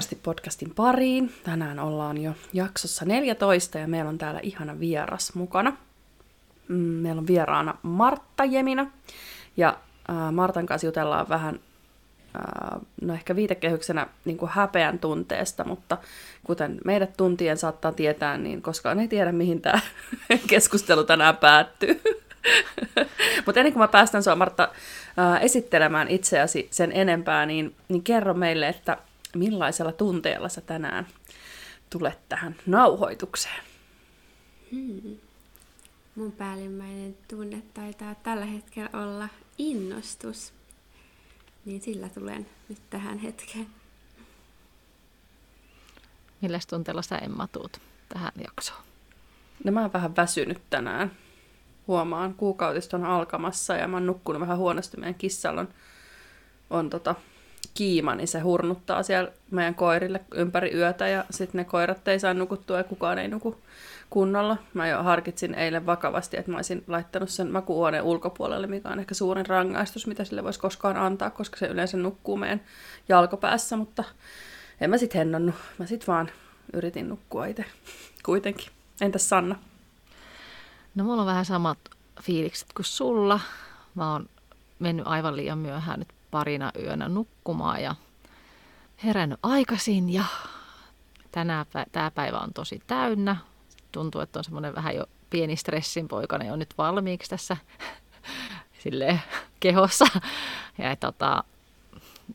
Rohkeasti podcastin pariin. Tänään ollaan jo jaksossa 14 ja meillä on täällä ihana vieras mukana. Mm, meillä on vieraana Martta Jemina ja Martan kanssa jutellaan vähän äh, no ehkä viitekehyksenä niin kuin häpeän tunteesta, mutta kuten meidät tuntien saattaa tietää, niin koskaan ei tiedä, mihin tämä keskustelu tänään päättyy. Mutta ennen kuin mä päästän sua, Martta, esittelemään itseäsi sen enempää, niin, niin kerro meille, että millaisella tunteella sä tänään tulet tähän nauhoitukseen? Hmm. Mun päällimmäinen tunne taitaa tällä hetkellä olla innostus. Niin sillä tulen nyt tähän hetkeen. Millä tunteella sä Emma tuut tähän jaksoon? No mä oon vähän väsynyt tänään. Huomaan, kuukautista on alkamassa ja mä oon nukkunut vähän huonosti. Meidän kissalla on, on tota, kiima, niin se hurnuttaa siellä meidän koirille ympäri yötä ja sitten ne koirat ei saa nukuttua ja kukaan ei nuku kunnolla. Mä jo harkitsin eilen vakavasti, että mä olisin laittanut sen makuuhuoneen ulkopuolelle, mikä on ehkä suurin rangaistus, mitä sille voisi koskaan antaa, koska se yleensä nukkuu meidän jalkopäässä, mutta en mä sit hennonnut. Mä sit vaan yritin nukkua itse kuitenkin. Entäs Sanna? No mulla on vähän samat fiilikset kuin sulla. Mä oon mennyt aivan liian myöhään nyt parina yönä nukkumaan ja herännyt aikaisin ja tänä, tämä päivä on tosi täynnä. Tuntuu, että on semmoinen vähän jo pieni stressin poikana jo nyt valmiiksi tässä sille kehossa. Ja tota,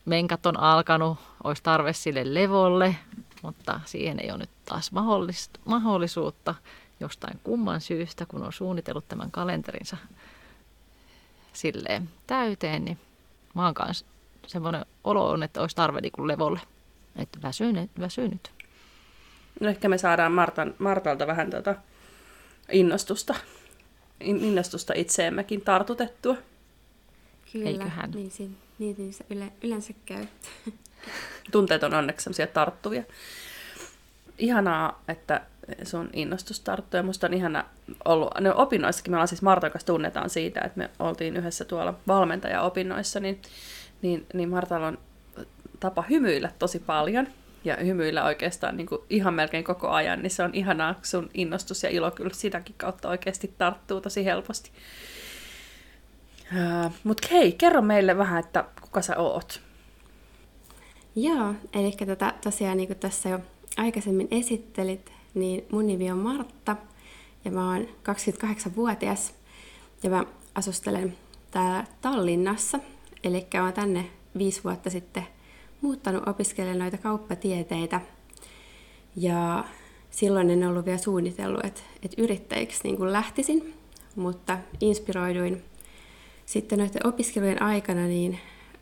menkat on alkanut, olisi tarve sille levolle, mutta siihen ei ole nyt taas mahdollisuutta jostain kumman syystä, kun on suunnitellut tämän kalenterinsa silleen täyteen, niin mä oon kanssa semmoinen olo on, että olisi tarve niin levolle. Että väsynyt, väsynyt. No ehkä me saadaan Martan, Martalta vähän tuota innostusta, innostusta itseemmekin tartutettua. Kyllä, Eiköhän? niin, niin, niin se yle, yleensä käy. Tunteet on onneksi sellaisia tarttuvia. Ihanaa, että sun innostus tarttuu. Ja musta on ihana ollut, ne opinnoissakin, me ollaan siis Martan kanssa tunnetaan siitä, että me oltiin yhdessä tuolla valmentaja-opinnoissa, niin, niin, niin Martalla on tapa hymyillä tosi paljon ja hymyillä oikeastaan niin kuin ihan melkein koko ajan, niin se on ihanaa, sun innostus ja ilo kyllä sitäkin kautta oikeasti tarttuu tosi helposti. Uh, Mutta hei, kerro meille vähän, että kuka sä oot? Joo, eli tätä tosiaan niin kuin tässä jo aikaisemmin esittelit, niin mun nimi on Martta ja mä oon 28-vuotias ja mä asustelen täällä Tallinnassa. Eli oon tänne viisi vuotta sitten muuttanut opiskelemaan noita kauppatieteitä. Ja silloin en ollut vielä suunnitellut, että, että yrittäjiksi niin kuin lähtisin, mutta inspiroiduin sitten noiden opiskelujen aikana niin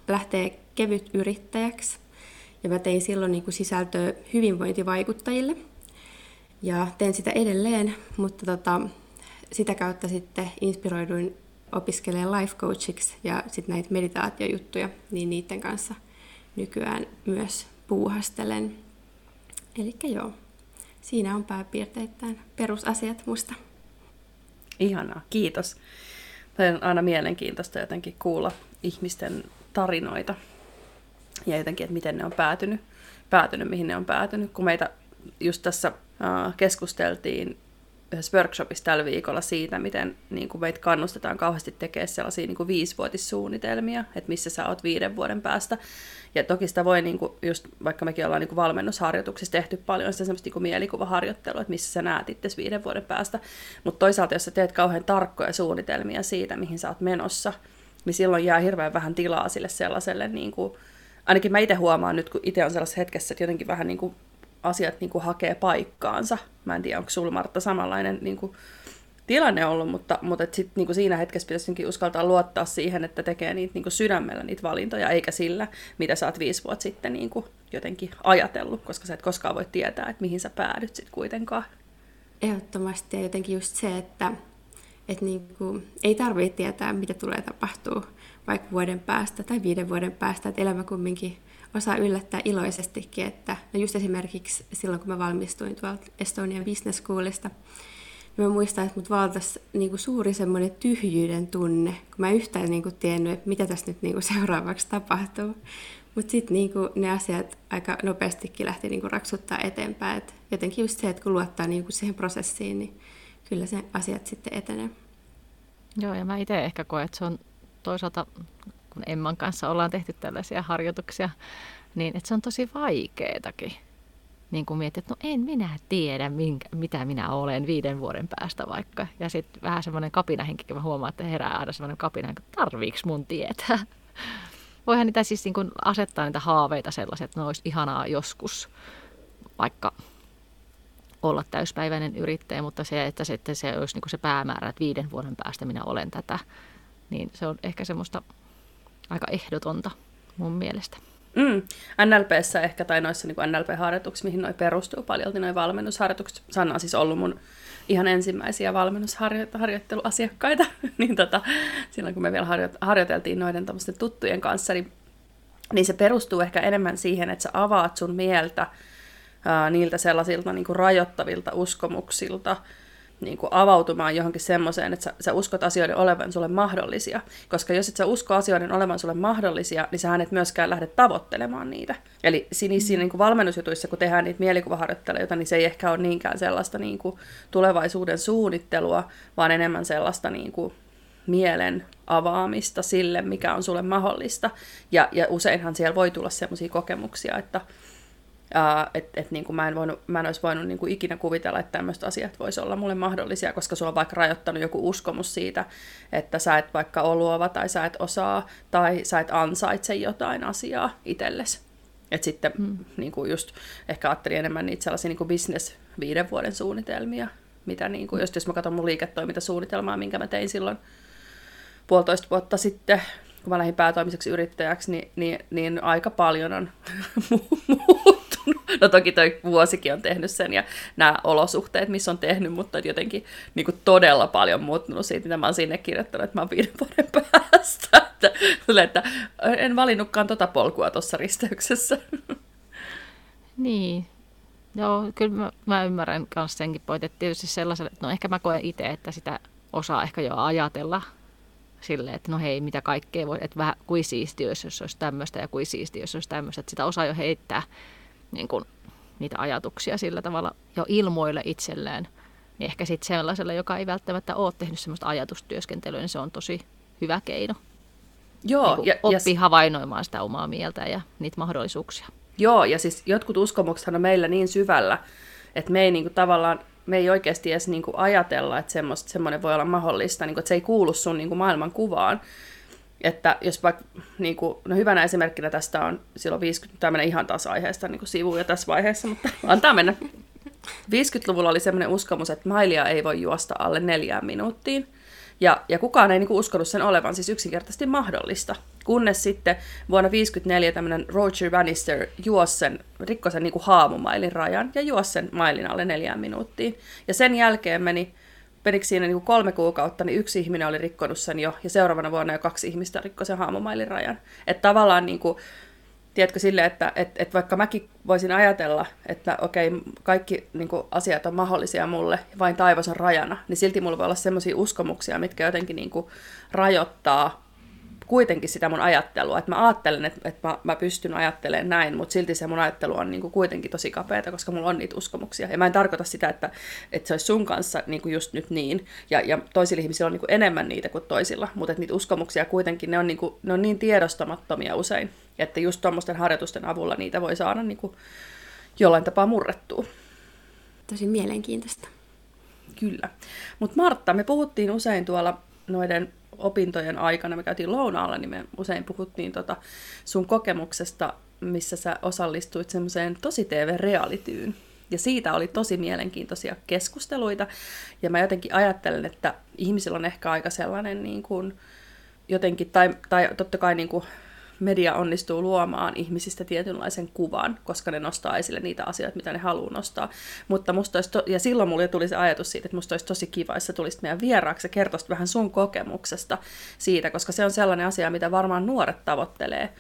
lähtee kevyt yrittäjäksi. Ja mä tein silloin niin kuin sisältöä hyvinvointivaikuttajille – ja teen sitä edelleen, mutta tota, sitä kautta sitten inspiroiduin opiskelemaan life coachiksi ja sitten näitä meditaatiojuttuja, niin niiden kanssa nykyään myös puuhastelen. Eli joo, siinä on pääpiirteittäin perusasiat musta. Ihanaa, kiitos. Tämä on aina mielenkiintoista jotenkin kuulla ihmisten tarinoita ja jotenkin, että miten ne on päätynyt, päätynyt mihin ne on päätynyt. Kun meitä just tässä keskusteltiin yhdessä workshopissa tällä viikolla siitä, miten niin kuin meitä kannustetaan kauheasti tekemään sellaisia niin kuin viisivuotissuunnitelmia, että missä sä oot viiden vuoden päästä. Ja toki sitä voi, niin kuin, just vaikka mekin ollaan niin kuin valmennusharjoituksissa tehty paljon sitä semmoista niin kuin mielikuvaharjoittelua, että missä sä näet itse viiden vuoden päästä. Mutta toisaalta, jos sä teet kauhean tarkkoja suunnitelmia siitä, mihin sä oot menossa, niin silloin jää hirveän vähän tilaa sille sellaiselle, niin kuin, ainakin mä itse huomaan nyt, kun itse on sellaisessa hetkessä, että jotenkin vähän niin kuin asiat niin kuin hakee paikkaansa. Mä en tiedä, onko sulla Martta samanlainen niin kuin, tilanne ollut, mutta, mutta sit, niin kuin siinä hetkessä pitäisi uskaltaa luottaa siihen, että tekee niitä niin kuin sydämellä niitä valintoja, eikä sillä, mitä sä oot viisi vuotta sitten niin kuin jotenkin ajatellut, koska sä et koskaan voi tietää, että mihin sä päädyt sitten kuitenkaan. Ehdottomasti ja jotenkin just se, että, että niin kuin, ei tarvitse tietää, mitä tulee tapahtuu vaikka vuoden päästä tai viiden vuoden päästä, että elämä kumminkin osaa yllättää iloisestikin, että no just esimerkiksi silloin, kun mä valmistuin tuolta Estonian Business Schoolista, niin mä muistan, että mut valtasi niinku suuri semmoinen tyhjyyden tunne, kun mä yhtään niinku tiennyt, että mitä tässä nyt niinku seuraavaksi tapahtuu. Mutta sitten niinku ne asiat aika nopeastikin lähti niinku raksuttaa eteenpäin. Et jotenkin just se, että kun luottaa niinku siihen prosessiin, niin kyllä se asiat sitten etenee. Joo, ja mä itse ehkä koen, että se on toisaalta, kun Emman kanssa ollaan tehty tällaisia harjoituksia, niin että se on tosi vaikeetakin. Niin kuin mietit, että no en minä tiedä, minkä, mitä minä olen viiden vuoden päästä vaikka. Ja sitten vähän semmoinen kapinahenki, kun mä huomaan, että herää aina semmoinen kapina, että tarviiks mun tietää. Voihan niitä siis niin kuin asettaa niitä haaveita sellaiset, että ne olisi ihanaa joskus vaikka olla täyspäiväinen yrittäjä, mutta se, että se, että se olisi niin kuin se päämäärä, että viiden vuoden päästä minä olen tätä, niin se on ehkä semmoista aika ehdotonta mun mielestä. Mm. NLPssä ehkä, tai noissa niin NLP-harjoituksissa, mihin noi perustuu paljon, niin noin valmennusharjoitukset. Sanna on siis ollut mun ihan ensimmäisiä valmennusharjoitteluasiakkaita, niin tota, silloin kun me vielä harjoiteltiin noiden tuttujen kanssa, niin, niin se perustuu ehkä enemmän siihen, että sä avaat sun mieltä ää, niiltä sellaisilta niin kuin rajoittavilta uskomuksilta, niin kuin avautumaan johonkin semmoiseen, että sä, sä uskot asioiden olevan sulle mahdollisia. Koska jos et sä usko asioiden olevan sulle mahdollisia, niin sä et myöskään lähde tavoittelemaan niitä. Eli siinä, mm. niin kuin valmennusjutuissa, kun tehdään niitä mielikuvaharjoittelijoita, niin se ei ehkä ole niinkään sellaista niin kuin tulevaisuuden suunnittelua, vaan enemmän sellaista niin kuin mielen avaamista sille, mikä on sulle mahdollista. Ja, ja useinhan siellä voi tulla sellaisia kokemuksia, että Uh, että et, niin mä, en voinut, mä en olisi voinut niin kuin ikinä kuvitella, että tämmöiset asiat voisi olla mulle mahdollisia, koska sulla on vaikka rajoittanut joku uskomus siitä, että sä et vaikka ole luova tai sä et osaa tai sä et ansaitse jotain asiaa itsellesi. Että sitten mm. niin kuin just ehkä ajattelin enemmän niitä sellaisia niin kuin business viiden vuoden suunnitelmia, mitä niin kuin, just jos mä katson mun liiketoimintasuunnitelmaa, minkä mä tein silloin puolitoista vuotta sitten, kun mä lähdin päätoimiseksi yrittäjäksi, niin, niin, niin aika paljon on. No toki toi vuosikin on tehnyt sen ja nämä olosuhteet, missä on tehnyt, mutta jotenkin niin kuin todella paljon muuttunut siitä, mitä mä oon sinne kirjoittanut, että mä oon viiden vuoden päästä. Että, että en valinnutkaan tota polkua tuossa risteyksessä. Niin, Joo, kyllä mä, mä ymmärrän myös senkin pointin, että tietysti sellaiselle, no ehkä mä koen itse, että sitä osaa ehkä jo ajatella silleen, että no hei, mitä kaikkea voi, että vähän kuin siistiä, jos olisi tämmöistä ja kuin siistiä, jos olisi tämmöistä, että sitä osaa jo heittää niin kuin, niitä ajatuksia sillä tavalla jo ilmoille itselleen. Niin ehkä sitten sellaiselle, joka ei välttämättä ole tehnyt semmoista ajatustyöskentelyä, niin se on tosi hyvä keino. Joo. Niin ja, oppii ja... havainnoimaan sitä omaa mieltä ja niitä mahdollisuuksia. Joo, ja siis jotkut uskomukset on meillä niin syvällä, että me ei niin kuin, tavallaan me ei oikeasti edes niin kuin ajatella, että semmoinen voi olla mahdollista, niin kuin, että se ei kuulu sun niin kuin maailman kuvaan. Että jos vaikka, niin kuin, no hyvänä esimerkkinä tästä on silloin 50, tämä menee ihan taas aiheesta niin sivuja tässä vaiheessa, mutta antaa mennä. 50-luvulla oli semmoinen uskomus, että mailia ei voi juosta alle neljään minuuttiin. Ja, ja kukaan ei niin uskonut sen olevan siis yksinkertaisesti mahdollista. Kunnes sitten vuonna 1954 tämmöinen Roger Bannister juosi sen, rikkoi sen niin haamumailin rajan ja juosi sen mailin alle neljään minuuttiin. Ja sen jälkeen meni, menikö siinä niin kuin kolme kuukautta, niin yksi ihminen oli rikkonut sen jo, ja seuraavana vuonna jo kaksi ihmistä rikkoi sen haamumailin rajan. Että tavallaan niin kuin, tiedätkö, sille, että et, et vaikka mäkin voisin ajatella, että okei, kaikki niin kuin, asiat on mahdollisia mulle, vain taivas on rajana, niin silti mulla voi olla sellaisia uskomuksia, mitkä jotenkin niin kuin, rajoittaa kuitenkin sitä mun ajattelua, että mä ajattelen, että, että mä, mä pystyn ajattelemaan näin, mutta silti se mun ajattelu on niin kuin kuitenkin tosi kapeata, koska mulla on niitä uskomuksia. Ja mä en tarkoita sitä, että, että se olisi sun kanssa niin kuin just nyt niin, ja, ja toisilla ihmisillä on niin kuin enemmän niitä kuin toisilla, mutta että niitä uskomuksia kuitenkin, ne on niin, kuin, ne on niin tiedostamattomia usein, että just tuommoisten harjoitusten avulla niitä voi saada niin kuin jollain tapaa murrettua. Tosi mielenkiintoista. Kyllä. Mutta Martta, me puhuttiin usein tuolla noiden opintojen aikana, me käytiin lounaalla, niin me usein puhuttiin tota sun kokemuksesta missä sä osallistuit semmoiseen tosi TV-realityyn. Ja siitä oli tosi mielenkiintoisia keskusteluita. Ja mä jotenkin ajattelen, että ihmisillä on ehkä aika sellainen niin kuin, jotenkin, tai, tai totta kai niin kuin media onnistuu luomaan ihmisistä tietynlaisen kuvan, koska ne nostaa esille niitä asioita, mitä ne haluaa nostaa. Mutta musta to- ja silloin mulle tuli se ajatus siitä, että musta olisi tosi kiva, jos sä tulisit meidän vieraaksi ja kertoisit vähän sun kokemuksesta siitä, koska se on sellainen asia, mitä varmaan nuoret tavoittelee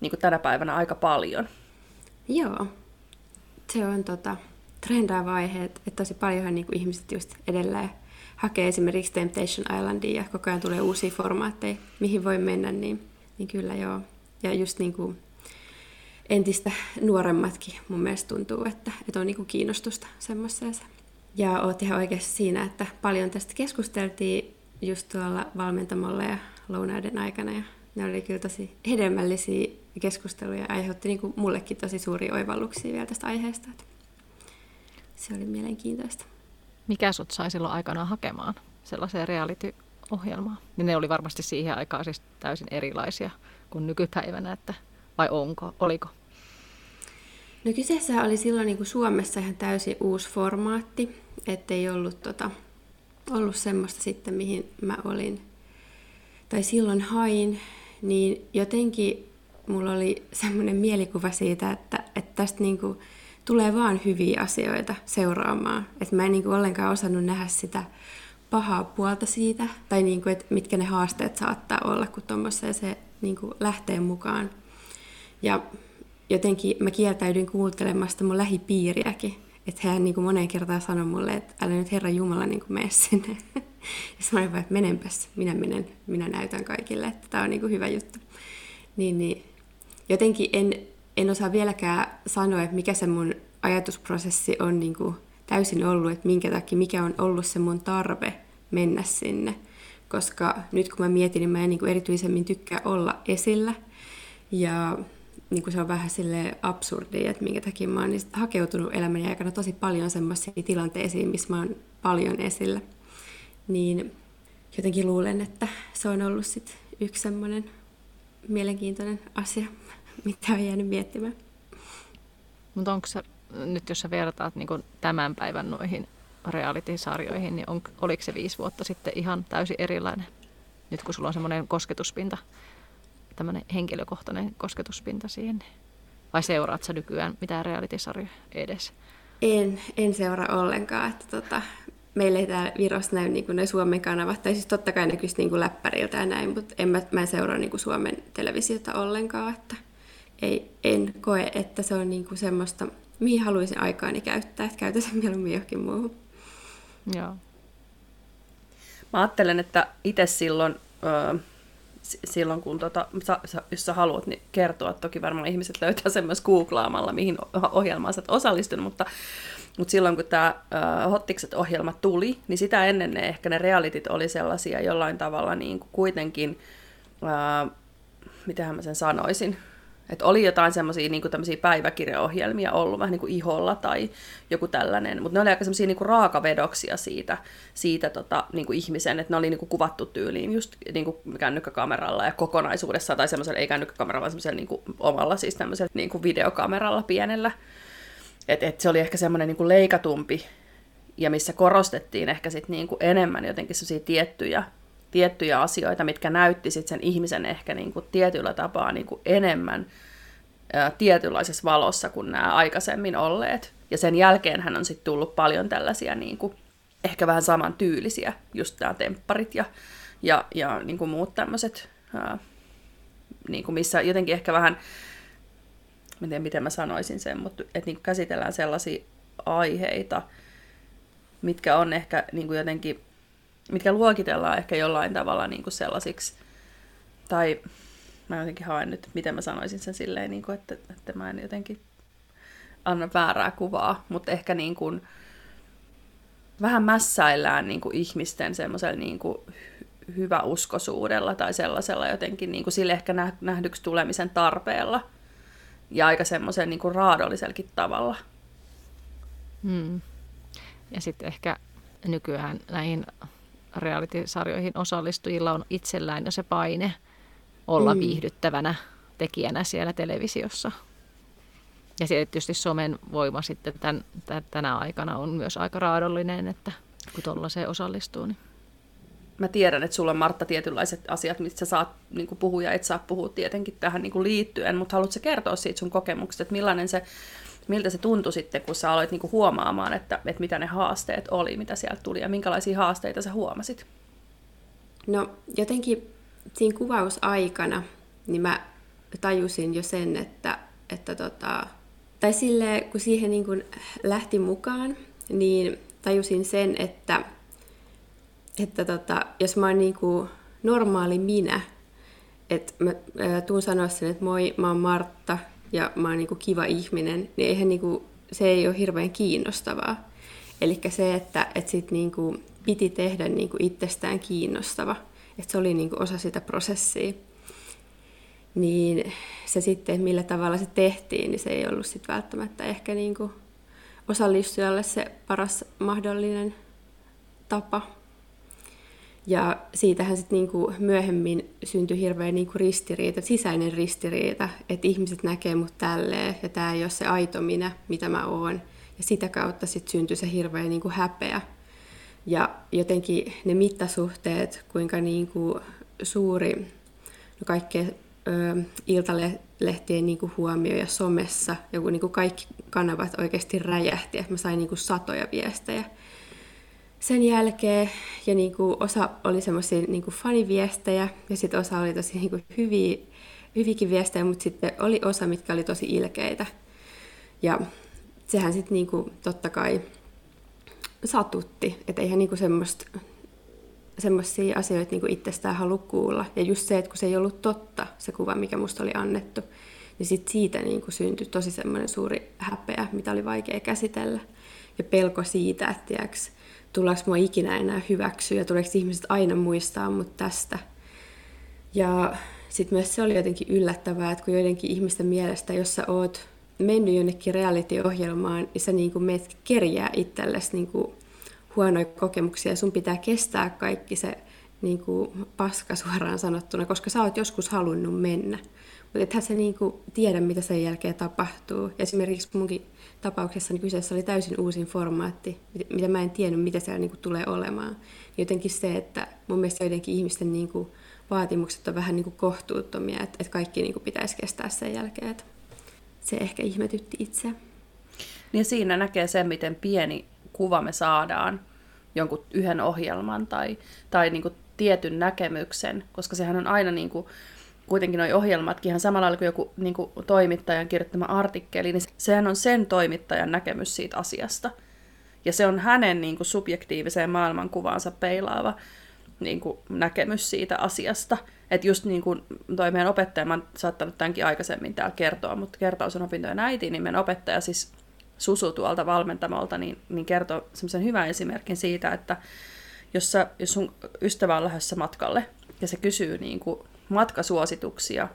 niin kuin tänä päivänä aika paljon. Joo, se on tota, trendaava aihe, että tosi paljonhan niin kuin ihmiset just edelleen hakee esimerkiksi Temptation Islandia ja koko ajan tulee uusia formaatteja, mihin voi mennä, niin, niin kyllä joo. Ja just niin kuin entistä nuoremmatkin mun mielestä tuntuu, että, että on niin kuin kiinnostusta semmoiseen. Ja oot ihan oikeassa siinä, että paljon tästä keskusteltiin just tuolla valmentamolla ja lounaiden aikana ja ne oli kyllä tosi hedelmällisiä keskusteluja ja aiheutti niin kuin mullekin tosi suuria oivalluksia vielä tästä aiheesta. Että se oli mielenkiintoista. Mikä sut sai silloin aikanaan hakemaan sellaiseen reality-ohjelmaan? Niin ne oli varmasti siihen aikaan siis täysin erilaisia kuin nykypäivänä, että vai onko, oliko? No kyseessä oli silloin niin kuin Suomessa ihan täysin uusi formaatti, ettei ollut, tota, ollut semmoista sitten, mihin mä olin, tai silloin hain, niin jotenkin mulla oli semmoinen mielikuva siitä, että, että tästä niin kuin tulee vaan hyviä asioita seuraamaan. Että mä en niin kuin ollenkaan osannut nähdä sitä pahaa puolta siitä, tai niin kuin, että mitkä ne haasteet saattaa olla, kun tuommoiseen se niin kuin lähtee mukaan. Ja jotenkin mä kieltäydyin kuuntelemasta mun lähipiiriäkin. Että hän niin kuin moneen kertaan sanoi mulle, että älä nyt Herra Jumala niin mene sinne. ja sanoin vaan, että menenpäs, minä menen, minä näytän kaikille, että tämä on niin kuin hyvä juttu. Niin, niin jotenkin en, en osaa vieläkään sanoa, että mikä se mun ajatusprosessi on niin kuin täysin ollut, että minkä takia, mikä on ollut se mun tarve mennä sinne. Koska nyt kun mä mietin, niin mä en niin kuin erityisemmin tykkää olla esillä. Ja niin kuin se on vähän sille absurdi, että minkä takia mä oon niin hakeutunut elämäni aikana tosi paljon semmoisiin tilanteisiin, missä mä oon paljon esillä. Niin jotenkin luulen, että se on ollut sit yksi semmoinen mielenkiintoinen asia, mitä on jäänyt miettimään. Mutta onko se, nyt jos sä vertaat niin tämän päivän noihin reality-sarjoihin, niin on, oliko se viisi vuotta sitten ihan täysin erilainen? Nyt kun sulla on semmoinen kosketuspinta, tämmöinen henkilökohtainen kosketuspinta siihen. Vai seuraat sä nykyään mitään reality-sarjoja edes? En, en seuraa ollenkaan. Että tota, meillä ei täällä Virossa näy niin ne Suomen kanavat, tai siis totta kai näkyisi niin läppäriltä ja näin, mutta en mä, mä en seuraa niin Suomen televisiota ollenkaan, että ei, en koe, että se on niin semmoista, mihin haluaisin aikaani käyttää, että käytä sen mieluummin johonkin muuhun. Joo. Mä ajattelen, että itse silloin, silloin kun tota, sä, jos sä haluat niin kertoa, toki varmaan ihmiset löytää sen myös googlaamalla, mihin ohjelmaan sä oot osallistunut, mutta mutta silloin kun tämä Hottikset-ohjelma tuli, niin sitä ennen ne ehkä ne realitit oli sellaisia jollain tavalla niin kuin kuitenkin, uh, mitähän mä sen sanoisin, että oli jotain semmoisia niin päiväkirjaohjelmia ollut, vähän niin kuin Iholla tai joku tällainen, mutta ne oli aika semmoisia niin raakavedoksia siitä, siitä tota, niin kuin ihmisen, että ne oli niin kuin kuvattu tyyliin just niin kuin kännykkäkameralla ja kokonaisuudessa, tai semmoisella, ei kännykkäkameralla, vaan semmoisella niin kuin omalla siis tämmöisellä niin kuin videokameralla pienellä, et, et se oli ehkä semmoinen niin leikatumpi, ja missä korostettiin ehkä sit niin kuin enemmän jotenkin sellaisia tiettyjä, tiettyjä asioita, mitkä näytti sit sen ihmisen ehkä niin kuin tietyllä tapaa niin kuin enemmän ää, tietynlaisessa valossa kuin nämä aikaisemmin olleet. Ja sen jälkeen hän on sitten tullut paljon tällaisia niin kuin, ehkä vähän samantyylisiä, just nämä tempparit ja, ja, ja niin kuin muut tämmöiset, niin kuin missä jotenkin ehkä vähän en tiedä miten mä sanoisin sen, mutta että niin käsitellään sellaisia aiheita, mitkä on ehkä niin kuin jotenkin, mitkä luokitellaan ehkä jollain tavalla niin kuin sellaisiksi, tai mä jotenkin haen nyt, miten mä sanoisin sen silleen, niin kuin, että, että mä en jotenkin anna väärää kuvaa, mutta ehkä niin kuin, vähän mässäillään niin kuin ihmisten semmoisella niin kuin hyväuskoisuudella tai sellaisella jotenkin niin kuin sille ehkä nähdyksi tulemisen tarpeella ja aika semmoisen niin raadollisellakin tavalla. Hmm. Ja sitten ehkä nykyään näihin reality-sarjoihin osallistujilla on itsellään jo se paine olla mm. viihdyttävänä tekijänä siellä televisiossa. Ja tietysti somen voima sitten tämän, tänä aikana on myös aika raadollinen, että kun tuollaiseen osallistuu. Niin. Mä tiedän, että sulla on Martta tietynlaiset asiat, mistä sä saat niin puhua ja et saa puhua tietenkin tähän niin liittyen, mutta haluatko kertoa siitä sun kokemuksesta, että millainen se, miltä se tuntui sitten, kun sä aloit niin huomaamaan, että, että mitä ne haasteet oli, mitä sieltä tuli ja minkälaisia haasteita sä huomasit? No jotenkin siinä kuvausaikana niin mä tajusin jo sen, että, että tota, tai sille kun siihen niin kuin lähti mukaan, niin tajusin sen, että, että tota, jos mä oon niin normaali minä, että mä ää, tuun sanoa sen, että moi, mä oon Martta ja mä oon niin kuin kiva ihminen, niin eihän niin kuin, se ei ole hirveän kiinnostavaa. Eli se, että, että sit niin kuin piti tehdä niin kuin itsestään kiinnostava, että se oli niin kuin osa sitä prosessia niin se sitten, millä tavalla se tehtiin, niin se ei ollut sitten välttämättä ehkä niin kuin osallistujalle se paras mahdollinen tapa. Ja siitähän sitten niinku myöhemmin syntyi hirveän niinku ristiriita, sisäinen ristiriita, että ihmiset näkee mut tälleen ja tämä ei ole se aito minä, mitä mä oon. Ja sitä kautta sitten syntyi se hirveä niinku häpeä. Ja jotenkin ne mittasuhteet, kuinka niinku suuri, no kaikkea iltalehtien niin kuin huomio ja somessa, ja kun niin kuin kaikki kanavat oikeasti räjähti, että mä sain niin kuin satoja viestejä sen jälkeen, ja niin kuin osa oli semmoisia niin kuin faniviestejä, ja sitten osa oli tosi niin kuin hyviä, hyviäkin viestejä, mutta sitten oli osa, mitkä oli tosi ilkeitä. Ja sehän sitten niin kuin, totta kai satutti, että eihän niin kuin semmoista semmoisia asioita niin kuin itsestään halu kuulla. Ja just se, että kun se ei ollut totta, se kuva, mikä musta oli annettu, niin sit siitä niin kuin syntyi tosi semmoinen suuri häpeä, mitä oli vaikea käsitellä. Ja pelko siitä, että tiiäks, tuleeko mua ikinä enää hyväksyä ja tuleeko ihmiset aina muistaa mut tästä. Ja sitten myös se oli jotenkin yllättävää, että kun joidenkin ihmisten mielestä, jos sä oot mennyt jonnekin reality-ohjelmaan, niin sä niin kuin meet kerjää itsellesi niin kuin huonoja kokemuksia ja sun pitää kestää kaikki se niin kuin paska suoraan sanottuna, koska sä oot joskus halunnut mennä. Ethän se niin kuin tiedä, mitä sen jälkeen tapahtuu. Esimerkiksi munkin tapauksessa niin kyseessä oli täysin uusin formaatti, mitä mä en tiennyt, mitä siellä niin kuin tulee olemaan. Jotenkin se, että mun mielestä joidenkin ihmisten niin kuin vaatimukset on vähän niin kuin kohtuuttomia, että, että kaikki niin kuin pitäisi kestää sen jälkeen. Että se ehkä ihmetytti itseä. Niin siinä näkee sen, miten pieni kuva me saadaan jonkun yhden ohjelman tai, tai niin kuin tietyn näkemyksen, koska sehän on aina niin kuin, kuitenkin nuo ohjelmatkin ihan samalla lailla kuin joku niin kuin toimittajan kirjoittama artikkeli, niin sehän on sen toimittajan näkemys siitä asiasta. Ja se on hänen niin kuin subjektiiviseen maailmankuvaansa peilaava niin kuin näkemys siitä asiasta. Että just niin kuin toi meidän opettaja, mä oon saattanut tämänkin aikaisemmin täällä kertoa, mutta kertaus on opintojen äiti, niin meidän opettaja siis Susu tuolta valmentamolta, niin, niin kertoo semmoisen hyvän esimerkin siitä, että jos, sä, jos sun ystävä on lähdössä matkalle ja se kysyy niin kuin matkasuosituksia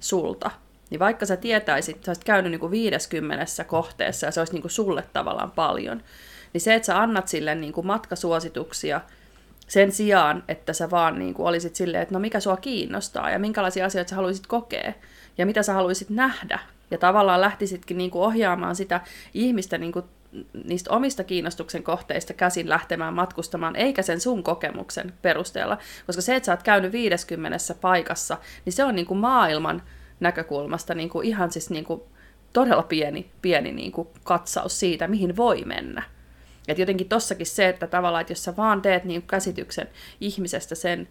sulta, niin vaikka sä tietäisit, sä olisit käynyt niin kuin 50 kohteessa ja se olisi niin kuin sulle tavallaan paljon, niin se, että sä annat sille niin kuin matkasuosituksia sen sijaan, että sä vaan niin kuin olisit silleen, että no mikä sua kiinnostaa ja minkälaisia asioita sä haluaisit kokea ja mitä sä haluaisit nähdä, ja tavallaan lähtisitkin niin kuin ohjaamaan sitä ihmistä niin kuin niistä omista kiinnostuksen kohteista käsin lähtemään matkustamaan, eikä sen sun kokemuksen perusteella. Koska se, että sä oot käynyt 50 paikassa, niin se on niin kuin maailman näkökulmasta niin kuin ihan siis niin kuin todella pieni, pieni niin kuin katsaus siitä, mihin voi mennä. Et jotenkin tossakin se, että tavallaan, että jos sä vaan teet niin käsityksen ihmisestä sen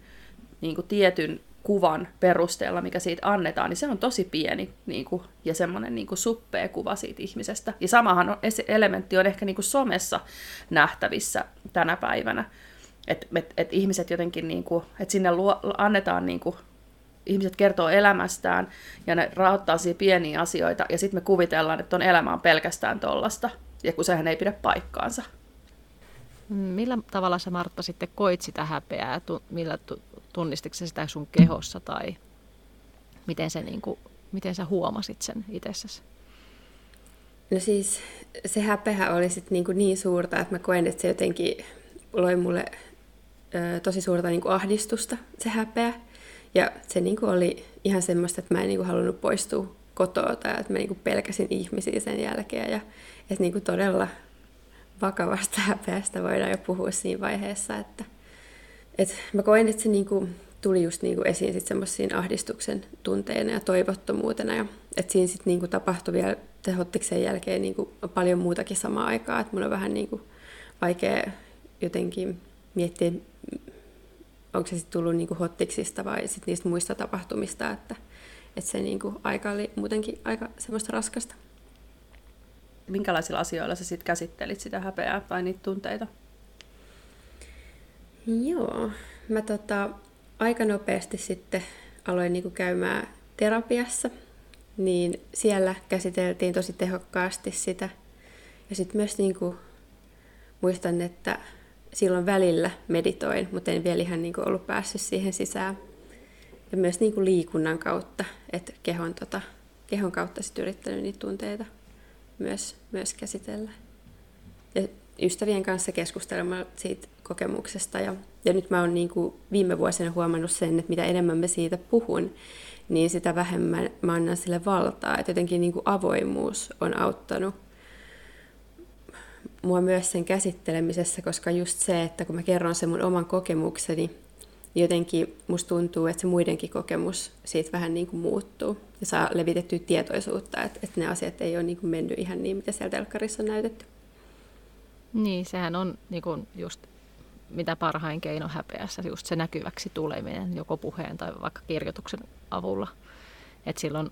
niin kuin tietyn kuvan perusteella, mikä siitä annetaan, niin se on tosi pieni niin kuin, ja semmoinen niin suppea kuva siitä ihmisestä. Ja samahan on, elementti on ehkä niin kuin somessa nähtävissä tänä päivänä. Että et, et ihmiset jotenkin, niin kuin, että sinne luo, annetaan, niin kuin, ihmiset kertoo elämästään ja ne rahoittaa siihen pieniä asioita ja sitten me kuvitellaan, että on elämä on pelkästään tollasta. Ja kun sehän ei pidä paikkaansa. Millä tavalla sä Martta sitten koit sitä häpeää? Millä tunnistitko sitä sun kehossa tai miten, se, niin kuin, miten sä huomasit sen itsessäsi? No siis se häpeä oli sit niin, niin suurta, että mä koen, että se jotenkin loi mulle ö, tosi suurta niin kuin ahdistusta, se häpeä. Ja se niin kuin oli ihan semmoista, että mä en niin kuin halunnut poistua kotoa tai että mä niin kuin pelkäsin ihmisiä sen jälkeen ja että niin kuin todella vakavasta häpeästä voidaan jo puhua siinä vaiheessa, että, että mä koen, että se niin kuin tuli just niin kuin esiin semmoisiin ahdistuksen tunteina ja toivottomuutena ja että siinä sitten niin kuin tapahtui vielä tehottiksen jälkeen niin kuin paljon muutakin samaa aikaa, että mun on vähän niin kuin vaikea jotenkin miettiä, onko se sitten tullut niin kuin hottiksista vai sit niistä muista tapahtumista, että, että se niin kuin aika oli muutenkin aika semmoista raskasta. Minkälaisilla asioilla sä sitten käsittelit sitä häpeää tai niitä tunteita? Joo, mä tota, aika nopeasti sitten aloin niin kuin käymään terapiassa, niin siellä käsiteltiin tosi tehokkaasti sitä. Ja sitten myös niin kuin, muistan, että silloin välillä meditoin, mutta en vielä ihan niin kuin ollut päässyt siihen sisään. Ja myös niin kuin liikunnan kautta, että kehon, tota, kehon kautta sit yrittänyt niitä tunteita myös, myös käsitellä. Ja ystävien kanssa keskustelemme siitä kokemuksesta. Ja, ja nyt mä oon niin kuin viime vuosina huomannut sen, että mitä enemmän mä siitä puhun, niin sitä vähemmän mä annan sille valtaa. Että jotenkin niin kuin avoimuus on auttanut mua myös sen käsittelemisessä, koska just se, että kun mä kerron sen mun oman kokemukseni, niin jotenkin musta tuntuu, että se muidenkin kokemus siitä vähän niin kuin muuttuu ja saa levitettyä tietoisuutta, että, että ne asiat ei ole niin kuin mennyt ihan niin, mitä siellä telkkarissa on näytetty. Niin, sehän on niin kuin just mitä parhain keino häpeässä, just se näkyväksi tuleminen joko puheen tai vaikka kirjoituksen avulla. Et silloin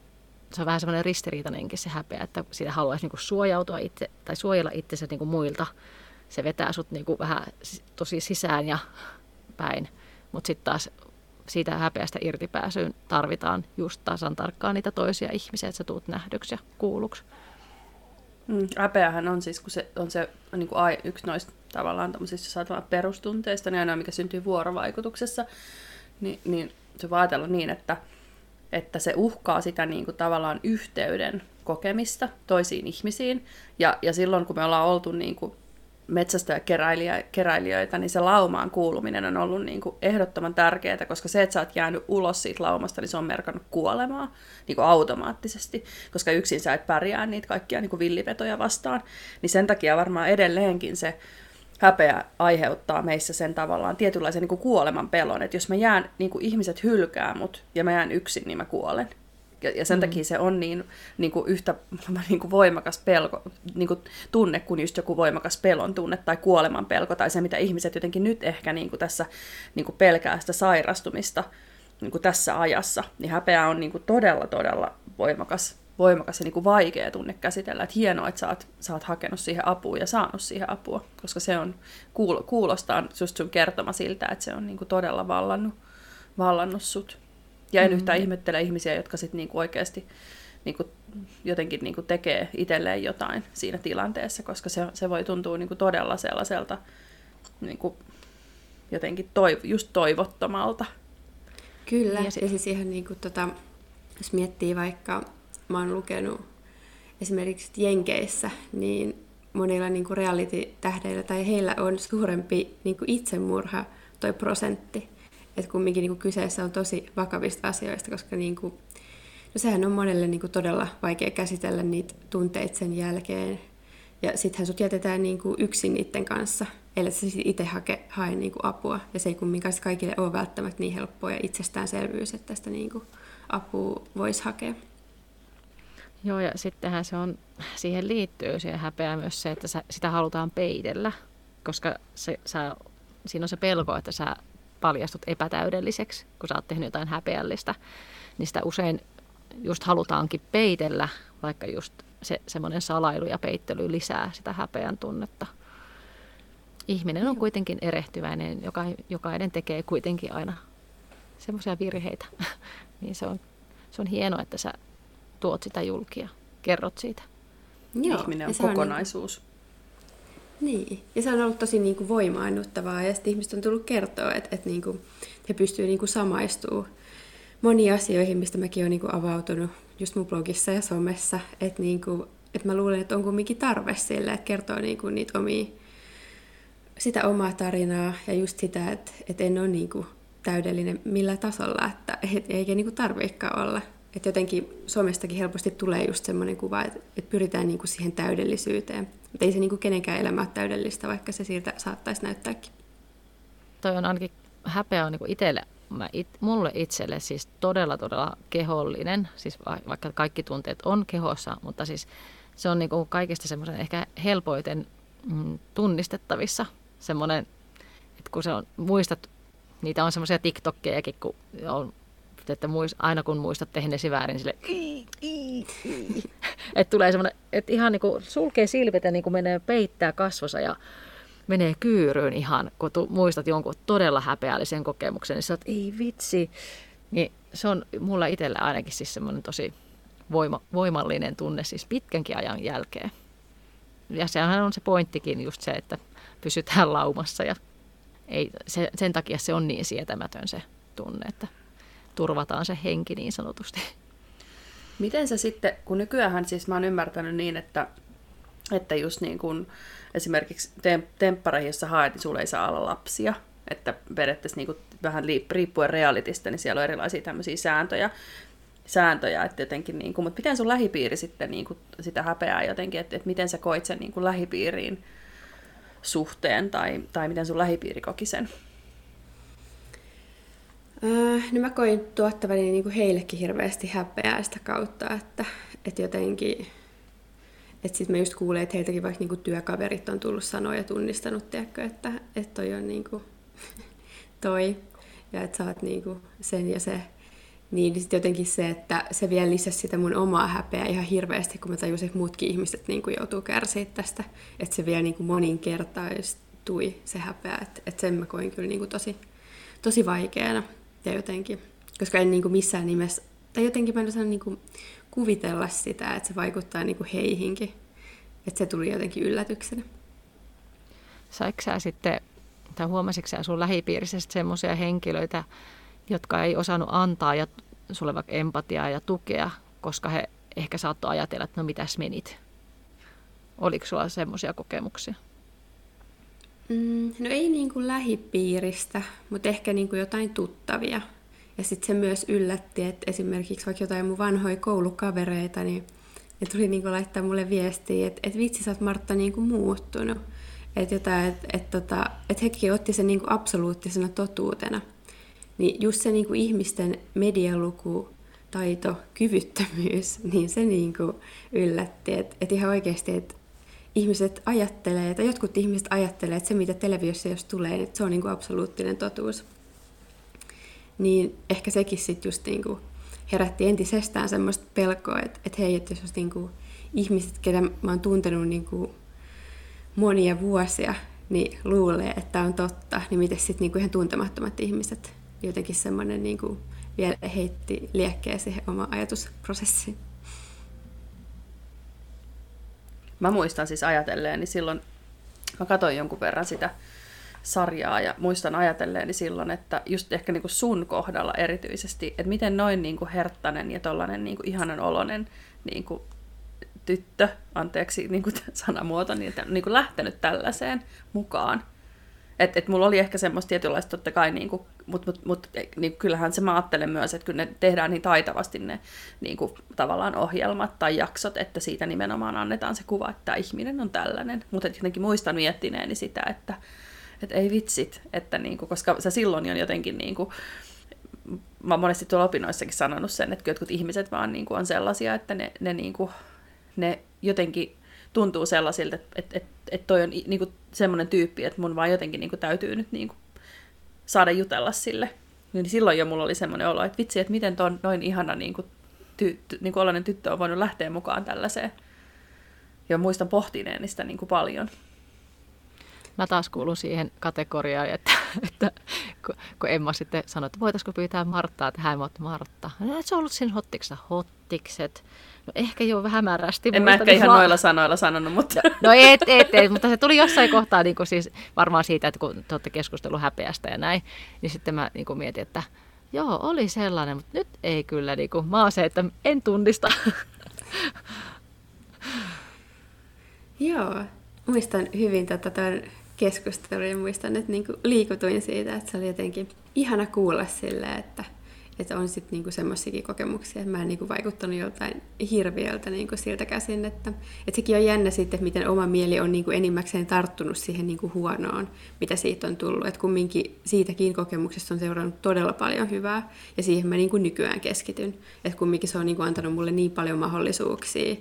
se on vähän semmoinen ristiriitainenkin se häpeä, että siitä haluaisi niinku suojautua itse tai suojella itsensä niinku muilta. Se vetää sut niinku vähän tosi sisään ja päin, mutta sitten taas siitä häpeästä irtipääsyyn tarvitaan just tasan tarkkaan niitä toisia ihmisiä, että sä tuut nähdyksi ja kuulluksi. Mm, on siis, kun se on se niin kuin ai, yksi noista tavallaan tämmöisistä, jos perustunteista, niin ainoa mikä syntyy vuorovaikutuksessa, niin, niin se voi ajatella niin, että, että se uhkaa sitä niin kuin tavallaan yhteyden kokemista toisiin ihmisiin. Ja, ja silloin, kun me ollaan oltu niin kuin metsästäjäkeräilijöitä, niin se laumaan kuuluminen on ollut niin kuin ehdottoman tärkeää, koska se, että sä oot jäänyt ulos siitä laumasta, niin se on merkannut kuolemaa niin kuin automaattisesti, koska yksin sä et pärjää niitä kaikkia niin kuin villipetoja vastaan. Niin sen takia varmaan edelleenkin se häpeä aiheuttaa meissä sen tavallaan tietynlaisen niin kuin kuoleman pelon, että jos mä jään, niin kuin ihmiset hylkää mut ja mä jään yksin, niin mä kuolen. Ja, ja sen mm. takia se on niin, niin kuin yhtä niin kuin voimakas pelko, niin kuin tunne kuin just joku voimakas pelon tunne tai kuoleman pelko tai se, mitä ihmiset jotenkin nyt ehkä niin kuin tässä niin kuin pelkää sitä sairastumista niin kuin tässä ajassa. Niin häpeä on niin kuin todella, todella voimakas, voimakas ja niin kuin vaikea tunne käsitellä. Että hienoa, että sä oot, sä oot hakenut siihen apua ja saanut siihen apua, koska se on, kuulostaa just sun kertoma siltä, että se on niin kuin todella vallannut, vallannut sut. Ja en mm. yhtään ihmettele ihmisiä, jotka sitten niinku oikeasti niinku jotenkin niinku tekee itselleen jotain siinä tilanteessa, koska se, se voi tuntua niinku todella sellaiselta niinku jotenkin toiv- just toivottomalta. Kyllä, ja, ja siis ihan niinku tota, jos miettii vaikka, mä oon lukenut esimerkiksi Jenkeissä, niin monilla niin reality-tähdeillä tai heillä on suurempi niin itsemurha toi prosentti että kumminkin niin kuin kyseessä on tosi vakavista asioista, koska niin kuin, no sehän on monelle niin kuin todella vaikea käsitellä niitä tunteita sen jälkeen. Ja sittenhän sut jätetään niin kuin yksin niiden kanssa, ellei sä itse hake, hae niin kuin apua. Ja se ei kumminkaan kaikille ole välttämättä niin helppoa ja itsestäänselvyys, että tästä niin kuin apua voisi hakea. Joo, ja sittenhän se on, siihen liittyy siihen häpeää myös se, että sitä halutaan peitellä, koska se, sä, siinä on se pelko, että sä paljastut epätäydelliseksi, kun sä oot tehnyt jotain häpeällistä, niin sitä usein just halutaankin peitellä, vaikka just se semmoinen salailu ja peittely lisää sitä häpeän tunnetta. Ihminen on kuitenkin erehtyväinen, joka, jokainen tekee kuitenkin aina semmoisia virheitä. niin se on, se on hienoa, että sä tuot sitä julkia, kerrot siitä. Joo, Ihminen on kokonaisuus. Niin, ja se on ollut tosi niin kuin voimaannuttavaa. Ja sitten ihmiset on tullut kertoa, että, että niin kuin, he pystyvät niin samaistumaan moniin asioihin, mistä mäkin olen niin kuin avautunut just mun blogissa ja somessa, että, niin kuin, että mä luulen, että on kumminkin tarve sille, että kertoo niin kuin niitä omia, sitä omaa tarinaa ja just sitä, että, että en ole niin kuin täydellinen millä tasolla, että eikä niin kuin tarviikaan olla, että jotenkin somestakin helposti tulee just semmoinen kuva, että, että pyritään niin kuin siihen täydellisyyteen. Mutta ei se niin kuin kenenkään elämä ole täydellistä, vaikka se siltä saattaisi näyttääkin. Toi on ainakin, häpeä on niin itselle, mä it, mulle itselle siis todella todella kehollinen, siis vaikka kaikki tunteet on kehossa, mutta siis se on niin kuin kaikista semmoisen ehkä helpoiten mm, tunnistettavissa semmoinen, että kun se on, muistat, niitä on semmoisia TikTokkejakin, kun on että muist, aina kun muistat tehnesi väärin, sille että tulee semmoinen, että ihan niin kuin sulkee silmät ja niin kuin menee peittää kasvossa ja menee kyyryyn ihan, kun tu, muistat jonkun todella häpeällisen kokemuksen, niin sä oot, ei vitsi. Niin se on mulla itsellä ainakin siis semmoinen tosi voima, voimallinen tunne siis pitkänkin ajan jälkeen. Ja sehän on se pointtikin just se, että pysytään laumassa ja ei, se, sen takia se on niin sietämätön se tunne, että turvataan se henki niin sanotusti. Miten se sitten, kun nykyään siis mä oon ymmärtänyt niin, että, että just niin kuin esimerkiksi temppareihin, jossa haet, niin sulle ei saa olla lapsia. Että periaatteessa niin vähän riippuen realitista, niin siellä on erilaisia tämmöisiä sääntöjä, sääntöjä että jotenkin, niin kuin, mutta miten sun lähipiiri sitten niin kuin sitä häpeää jotenkin, että, että miten sä koit sen niin kuin lähipiiriin suhteen tai, tai miten sun lähipiiri koki sen? No mä koin tuottavani niin kuin heillekin hirveästi häpeää sitä kautta, että, että jotenkin, että sitten mä just kuulen, että heiltäkin vaikka niin kuin työkaverit on tullut sanoa ja tunnistanut, tiedätkö, että, että toi on niin kuin, toi, ja että sä oot niin kuin sen ja se. Niin sitten jotenkin se, että se vielä lisäsi sitä mun omaa häpeää ihan hirveästi, kun mä tajusin, että muutkin ihmiset niin kuin joutuu kärsiä tästä. Että se vielä niin kuin moninkertaistui se häpeä, että, että sen mä koin kyllä niin kuin tosi, tosi vaikeana ja jotenkin, koska en niin kuin missään nimessä, tai jotenkin mä en osaa niin kuin kuvitella sitä, että se vaikuttaa niin kuin heihinkin. Että se tuli jotenkin yllätyksenä. Saiko sä sitten, tai huomasitko sä sun lähipiirissä semmoisia henkilöitä, jotka ei osannut antaa ja sulle vaikka empatiaa ja tukea, koska he ehkä saattoi ajatella, että no mitäs menit? Oliko sulla semmoisia kokemuksia? Mm, no ei niin kuin lähipiiristä, mutta ehkä niin kuin jotain tuttavia. Ja sitten se myös yllätti, että esimerkiksi vaikka jotain mun vanhoja koulukavereita, niin ne tuli niin kuin laittaa mulle viestiä, että, että vitsi sä oot Martta niin kuin muuttunut. Että jotain, että, että, tota, että, että hekin otti sen niin kuin absoluuttisena totuutena. Niin just se niin kuin ihmisten medialuku, taito, kyvyttömyys, niin se niin kuin yllätti. Että, että ihan oikeasti, että ihmiset ajattelee, tai jotkut ihmiset ajattelee, että se mitä televisiossa jos tulee, niin se on niin kuin absoluuttinen totuus. Niin ehkä sekin sitten just niin kuin herätti entisestään semmoista pelkoa, että, että hei, että jos niin kuin ihmiset, ketä mä oon tuntenut niin kuin monia vuosia, niin luulee, että on totta, niin miten sitten niin ihan tuntemattomat ihmiset jotenkin semmoinen niin kuin vielä heitti liekkeen siihen oma ajatusprosessiin. Mä muistan siis ajatelleeni silloin, mä katsoin jonkun verran sitä sarjaa ja muistan ajatelleeni silloin, että just ehkä niin kuin sun kohdalla erityisesti, että miten noin niin kuin herttainen ja tollainen niin kuin ihanan oloinen niin kuin tyttö, anteeksi niin kuin sanamuoto, niin, niin kuin lähtenyt tällaiseen mukaan. Et, et mulla oli ehkä semmoista tietynlaista totta kai, niin kuin, mutta mut, mut, niin kyllähän se mä ajattelen myös, että kyllä ne tehdään niin taitavasti ne niin kuin, tavallaan ohjelmat tai jaksot, että siitä nimenomaan annetaan se kuva, että tämä ihminen on tällainen. Mutta jotenkin muistan miettineeni sitä, että, että ei vitsit, että niin kuin, koska se silloin on jotenkin niin kuin, mä oon monesti tuolla opinnoissakin sanonut sen, että jotkut ihmiset vaan niin kuin on sellaisia, että ne, ne, niin kuin, ne jotenkin tuntuu sellaisilta, että, että, että, että toi on niin kuin semmoinen tyyppi, että mun vaan jotenkin niin kuin täytyy nyt niin kuin saada jutella sille. Niin silloin jo mulla oli semmoinen olo, että vitsi, että miten ton noin ihana niin kuin, ty, ty, niin ollainen tyttö on voinut lähteä mukaan tällaiseen. Ja muistan pohtineeni sitä niin kuin paljon. Mä taas kuulun siihen kategoriaan, että, että kun Emma sitten sanoi, että voitaisiko pyytää Marttaa tähän, mä Martta. Se on ollut siinä hottiksessa hottikset. No ehkä jo vähän määrästi. En mä ehkä ihan noilla sanoilla sanonut, mutta... No, no et, et, et, mutta se tuli jossain kohtaa niin kuin siis varmaan siitä, että kun te olette keskustellut häpeästä ja näin, niin sitten mä niin kuin mietin, että joo, oli sellainen, mutta nyt ei kyllä, niin kuin, mä oon se, että en tunnista. Joo, muistan hyvin tätä tämän keskustelun ja muistan, että niin liikutuin siitä, että se oli jotenkin ihana kuulla sille, että, Että on sitten niinku semmoisiakin kokemuksia, että mä en niinku vaikuttanut joltain hirviöltä niinku siltä käsin. Että, että sekin on jännä sitten, että miten oma mieli on niinku enimmäkseen tarttunut siihen niinku huonoon, mitä siitä on tullut. Että kumminkin siitäkin kokemuksesta on seurannut todella paljon hyvää ja siihen mä niinku nykyään keskityn. Että kumminkin se on niinku antanut mulle niin paljon mahdollisuuksia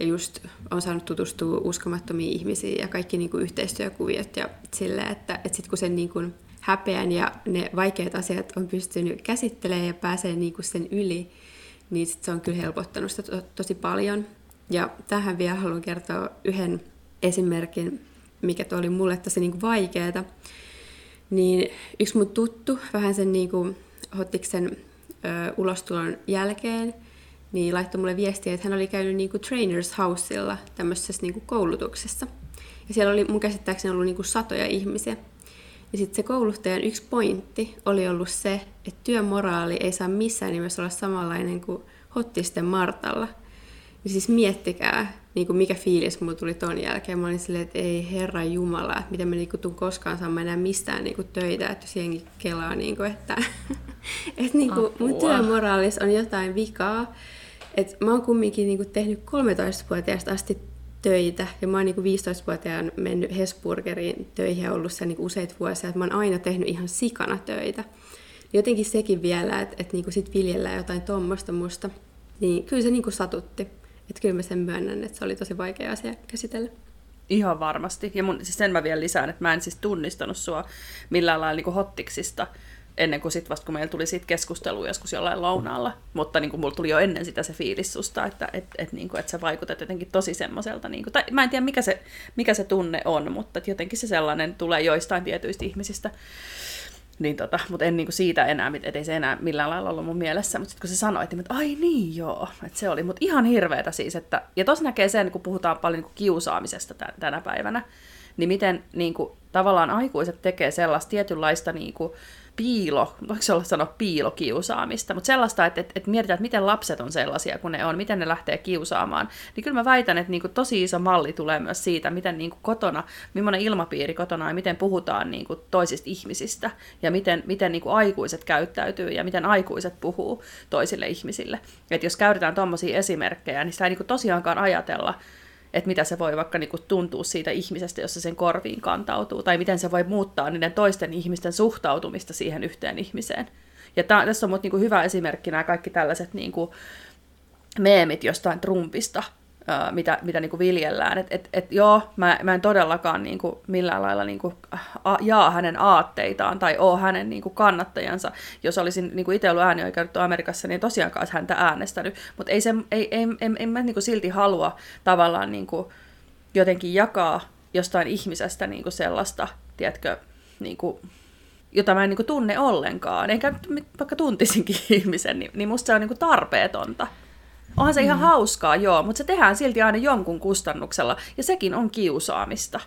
ja just on saanut tutustua uskomattomiin ihmisiin ja kaikki niinku yhteistyökuviot ja silleen, että, että sitten kun sen niinku häpeän ja ne vaikeat asiat on pystynyt käsittelemään ja pääsee niinku sen yli, niin sit se on kyllä helpottanut sitä to- tosi paljon. Ja tähän vielä haluan kertoa yhden esimerkin, mikä oli mulle tosi niinku vaikeaa. Niin yksi mun tuttu, vähän sen niinku Hottiksen ö, ulostulon jälkeen, niin laittoi mulle viestiä, että hän oli käynyt niinku Trainers Houseilla tämmöisessä niinku koulutuksessa. Ja siellä oli mun käsittääkseni ollut niinku satoja ihmisiä. Ja sitten se kouluttajan yksi pointti oli ollut se, että työmoraali ei saa missään nimessä olla samanlainen kuin Hottisten Martalla. Ja siis miettikää, niin kuin mikä fiilis mulla tuli ton jälkeen. Mä olin silleen, että ei herra jumala, että miten mä niin tuun koskaan saamaan enää mistään niin kuin töitä, että jos jengi kelaa, niin kuin, että, että niin kuin mun työmoraalis on jotain vikaa. Et mä oon kumminkin niin kuin tehnyt 13-vuotiaasta asti töitä. Ja mä oon niin 15-vuotiaan mennyt Hesburgeriin töihin ja ollut siellä niin useita vuosia. Että mä oon aina tehnyt ihan sikana töitä. Jotenkin sekin vielä, että, että niin sit viljellään jotain tuommoista musta. Niin kyllä se niin satutti. Että kyllä mä sen myönnän, että se oli tosi vaikea asia käsitellä. Ihan varmasti. Ja mun, siis sen mä vielä lisään, että mä en siis tunnistanut sua millään lailla niin hottiksista ennen kuin sitten vasta kun meillä tuli siitä keskustelua joskus jollain lounaalla. Mutta niin kuin mulla tuli jo ennen sitä se fiilis susta, että et, et, niin kuin, että sä vaikutat jotenkin tosi semmoiselta. Niin kuin, tai mä en tiedä mikä se, mikä se tunne on, mutta jotenkin se sellainen tulee joistain tietyistä ihmisistä. Niin tota, mutta en niinku siitä enää, ettei se enää millään lailla ollut mun mielessä. Mutta sitten kun se sanoi, että ai niin joo, että se oli. Mutta ihan hirveetä siis. Että, ja tuossa näkee sen, kun puhutaan paljon niinku kiusaamisesta tänä päivänä, niin miten niinku, tavallaan aikuiset tekee sellaista tietynlaista niinku, piilo, voiko se olla sanoa piilokiusaamista, mutta sellaista, että, että, että mietitään, että miten lapset on sellaisia kun ne on, miten ne lähtee kiusaamaan, niin kyllä mä väitän, että niin kuin tosi iso malli tulee myös siitä, miten niin kuin kotona, millainen ilmapiiri kotona ja miten puhutaan niin kuin toisista ihmisistä ja miten, miten niin kuin aikuiset käyttäytyy ja miten aikuiset puhuu toisille ihmisille. Että jos käytetään tuommoisia esimerkkejä, niin sitä ei niin kuin tosiaankaan ajatella, että mitä se voi vaikka niinku tuntua siitä ihmisestä, jossa sen korviin kantautuu, tai miten se voi muuttaa niiden toisten ihmisten suhtautumista siihen yhteen ihmiseen. Ja tää, tässä on mut niinku hyvä esimerkki nämä kaikki tällaiset niinku meemit jostain Trumpista, mitä, mitä niin kuin viljellään. Et, et, et joo, mä, mä en todellakaan niin kuin millään lailla niin kuin a, jaa hänen aatteitaan tai oo hänen niin kuin kannattajansa. Jos olisin niin kuin itse ollut äänioikeutettu Amerikassa, niin tosiaankaan häntä äänestänyt. Mutta ei, ei, ei, en, en mä niin kuin silti halua tavallaan niin kuin jotenkin jakaa jostain ihmisestä niin kuin sellaista, tiedätkö, niin kuin, jota mä en niin kuin tunne ollenkaan, eikä vaikka tuntisinkin ihmisen, niin, niin musta se on niin kuin tarpeetonta. Onhan se ihan mm. hauskaa, joo, mutta se tehdään silti aina jonkun kustannuksella, ja sekin on kiusaamista.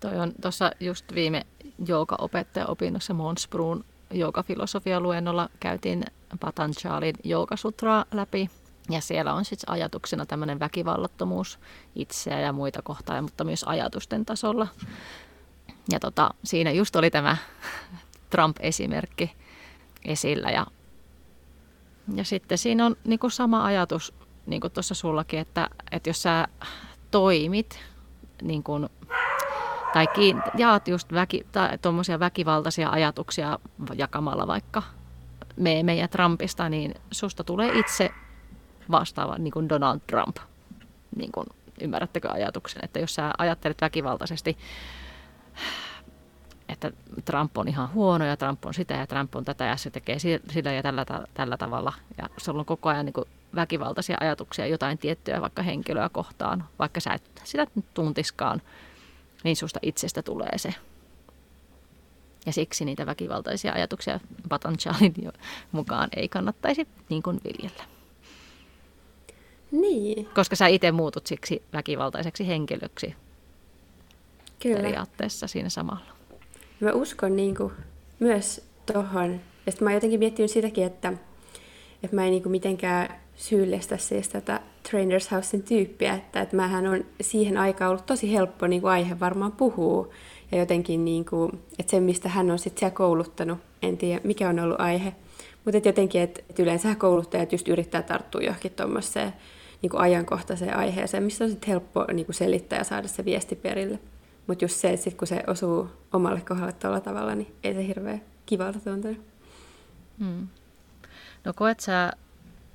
Toi on tuossa just viime joogaopettaja opinnossa Monsbruun joogafilosofialuennolla käytiin Patanjalin joogasutraa läpi. Ja siellä on sitten ajatuksena tämmöinen väkivallattomuus itseä ja muita kohtaan, mutta myös ajatusten tasolla. Ja tota, siinä just oli tämä Trump-esimerkki esillä. Ja, ja sitten siinä on niin sama ajatus niin kuin tuossa sullakin, että, että jos sä toimit niin kuin, tai kiin, jaat just väki, tai väkivaltaisia ajatuksia jakamalla vaikka meemejä Trumpista, niin susta tulee itse vastaava niin kuin Donald Trump. Niin kuin, ymmärrättekö ajatuksen, että jos sä ajattelet väkivaltaisesti, että Trump on ihan huono ja Trump on sitä ja Trump on tätä ja se tekee sillä ja tällä, tällä tavalla. Ja sulla on koko ajan niin kuin väkivaltaisia ajatuksia jotain tiettyä vaikka henkilöä kohtaan, vaikka sä et sitä nyt tuntiskaan, niin susta itsestä tulee se. Ja siksi niitä väkivaltaisia ajatuksia Patanjalin mukaan ei kannattaisi niin kuin viljellä. Niin. Koska sä itse muutut siksi väkivaltaiseksi henkilöksi Kyllä. periaatteessa siinä samalla. Mä uskon niin kuin, myös tuohon. Ja sitten mä oon jotenkin miettinyt sitäkin, että, että mä en niin kuin mitenkään syyllistä siis tätä Trainers Housein tyyppiä, että, että mähän on siihen aikaan ollut tosi helppo niin kuin aihe varmaan puhua. Ja jotenkin, niin kuin, että se, mistä hän on sitten siellä kouluttanut, en tiedä mikä on ollut aihe, Mutta jotenkin, että et yleensä kouluttajat just yrittää tarttua johonkin tuommoiseen niin ajankohtaiseen aiheeseen, missä on sitten helppo niin kuin selittää ja saada se viesti perille. Mutta just se, että sit kun se osuu omalle kohdalle tuolla tavalla, niin ei se hirveän kivalta tuntunut. Hmm. No koet sä,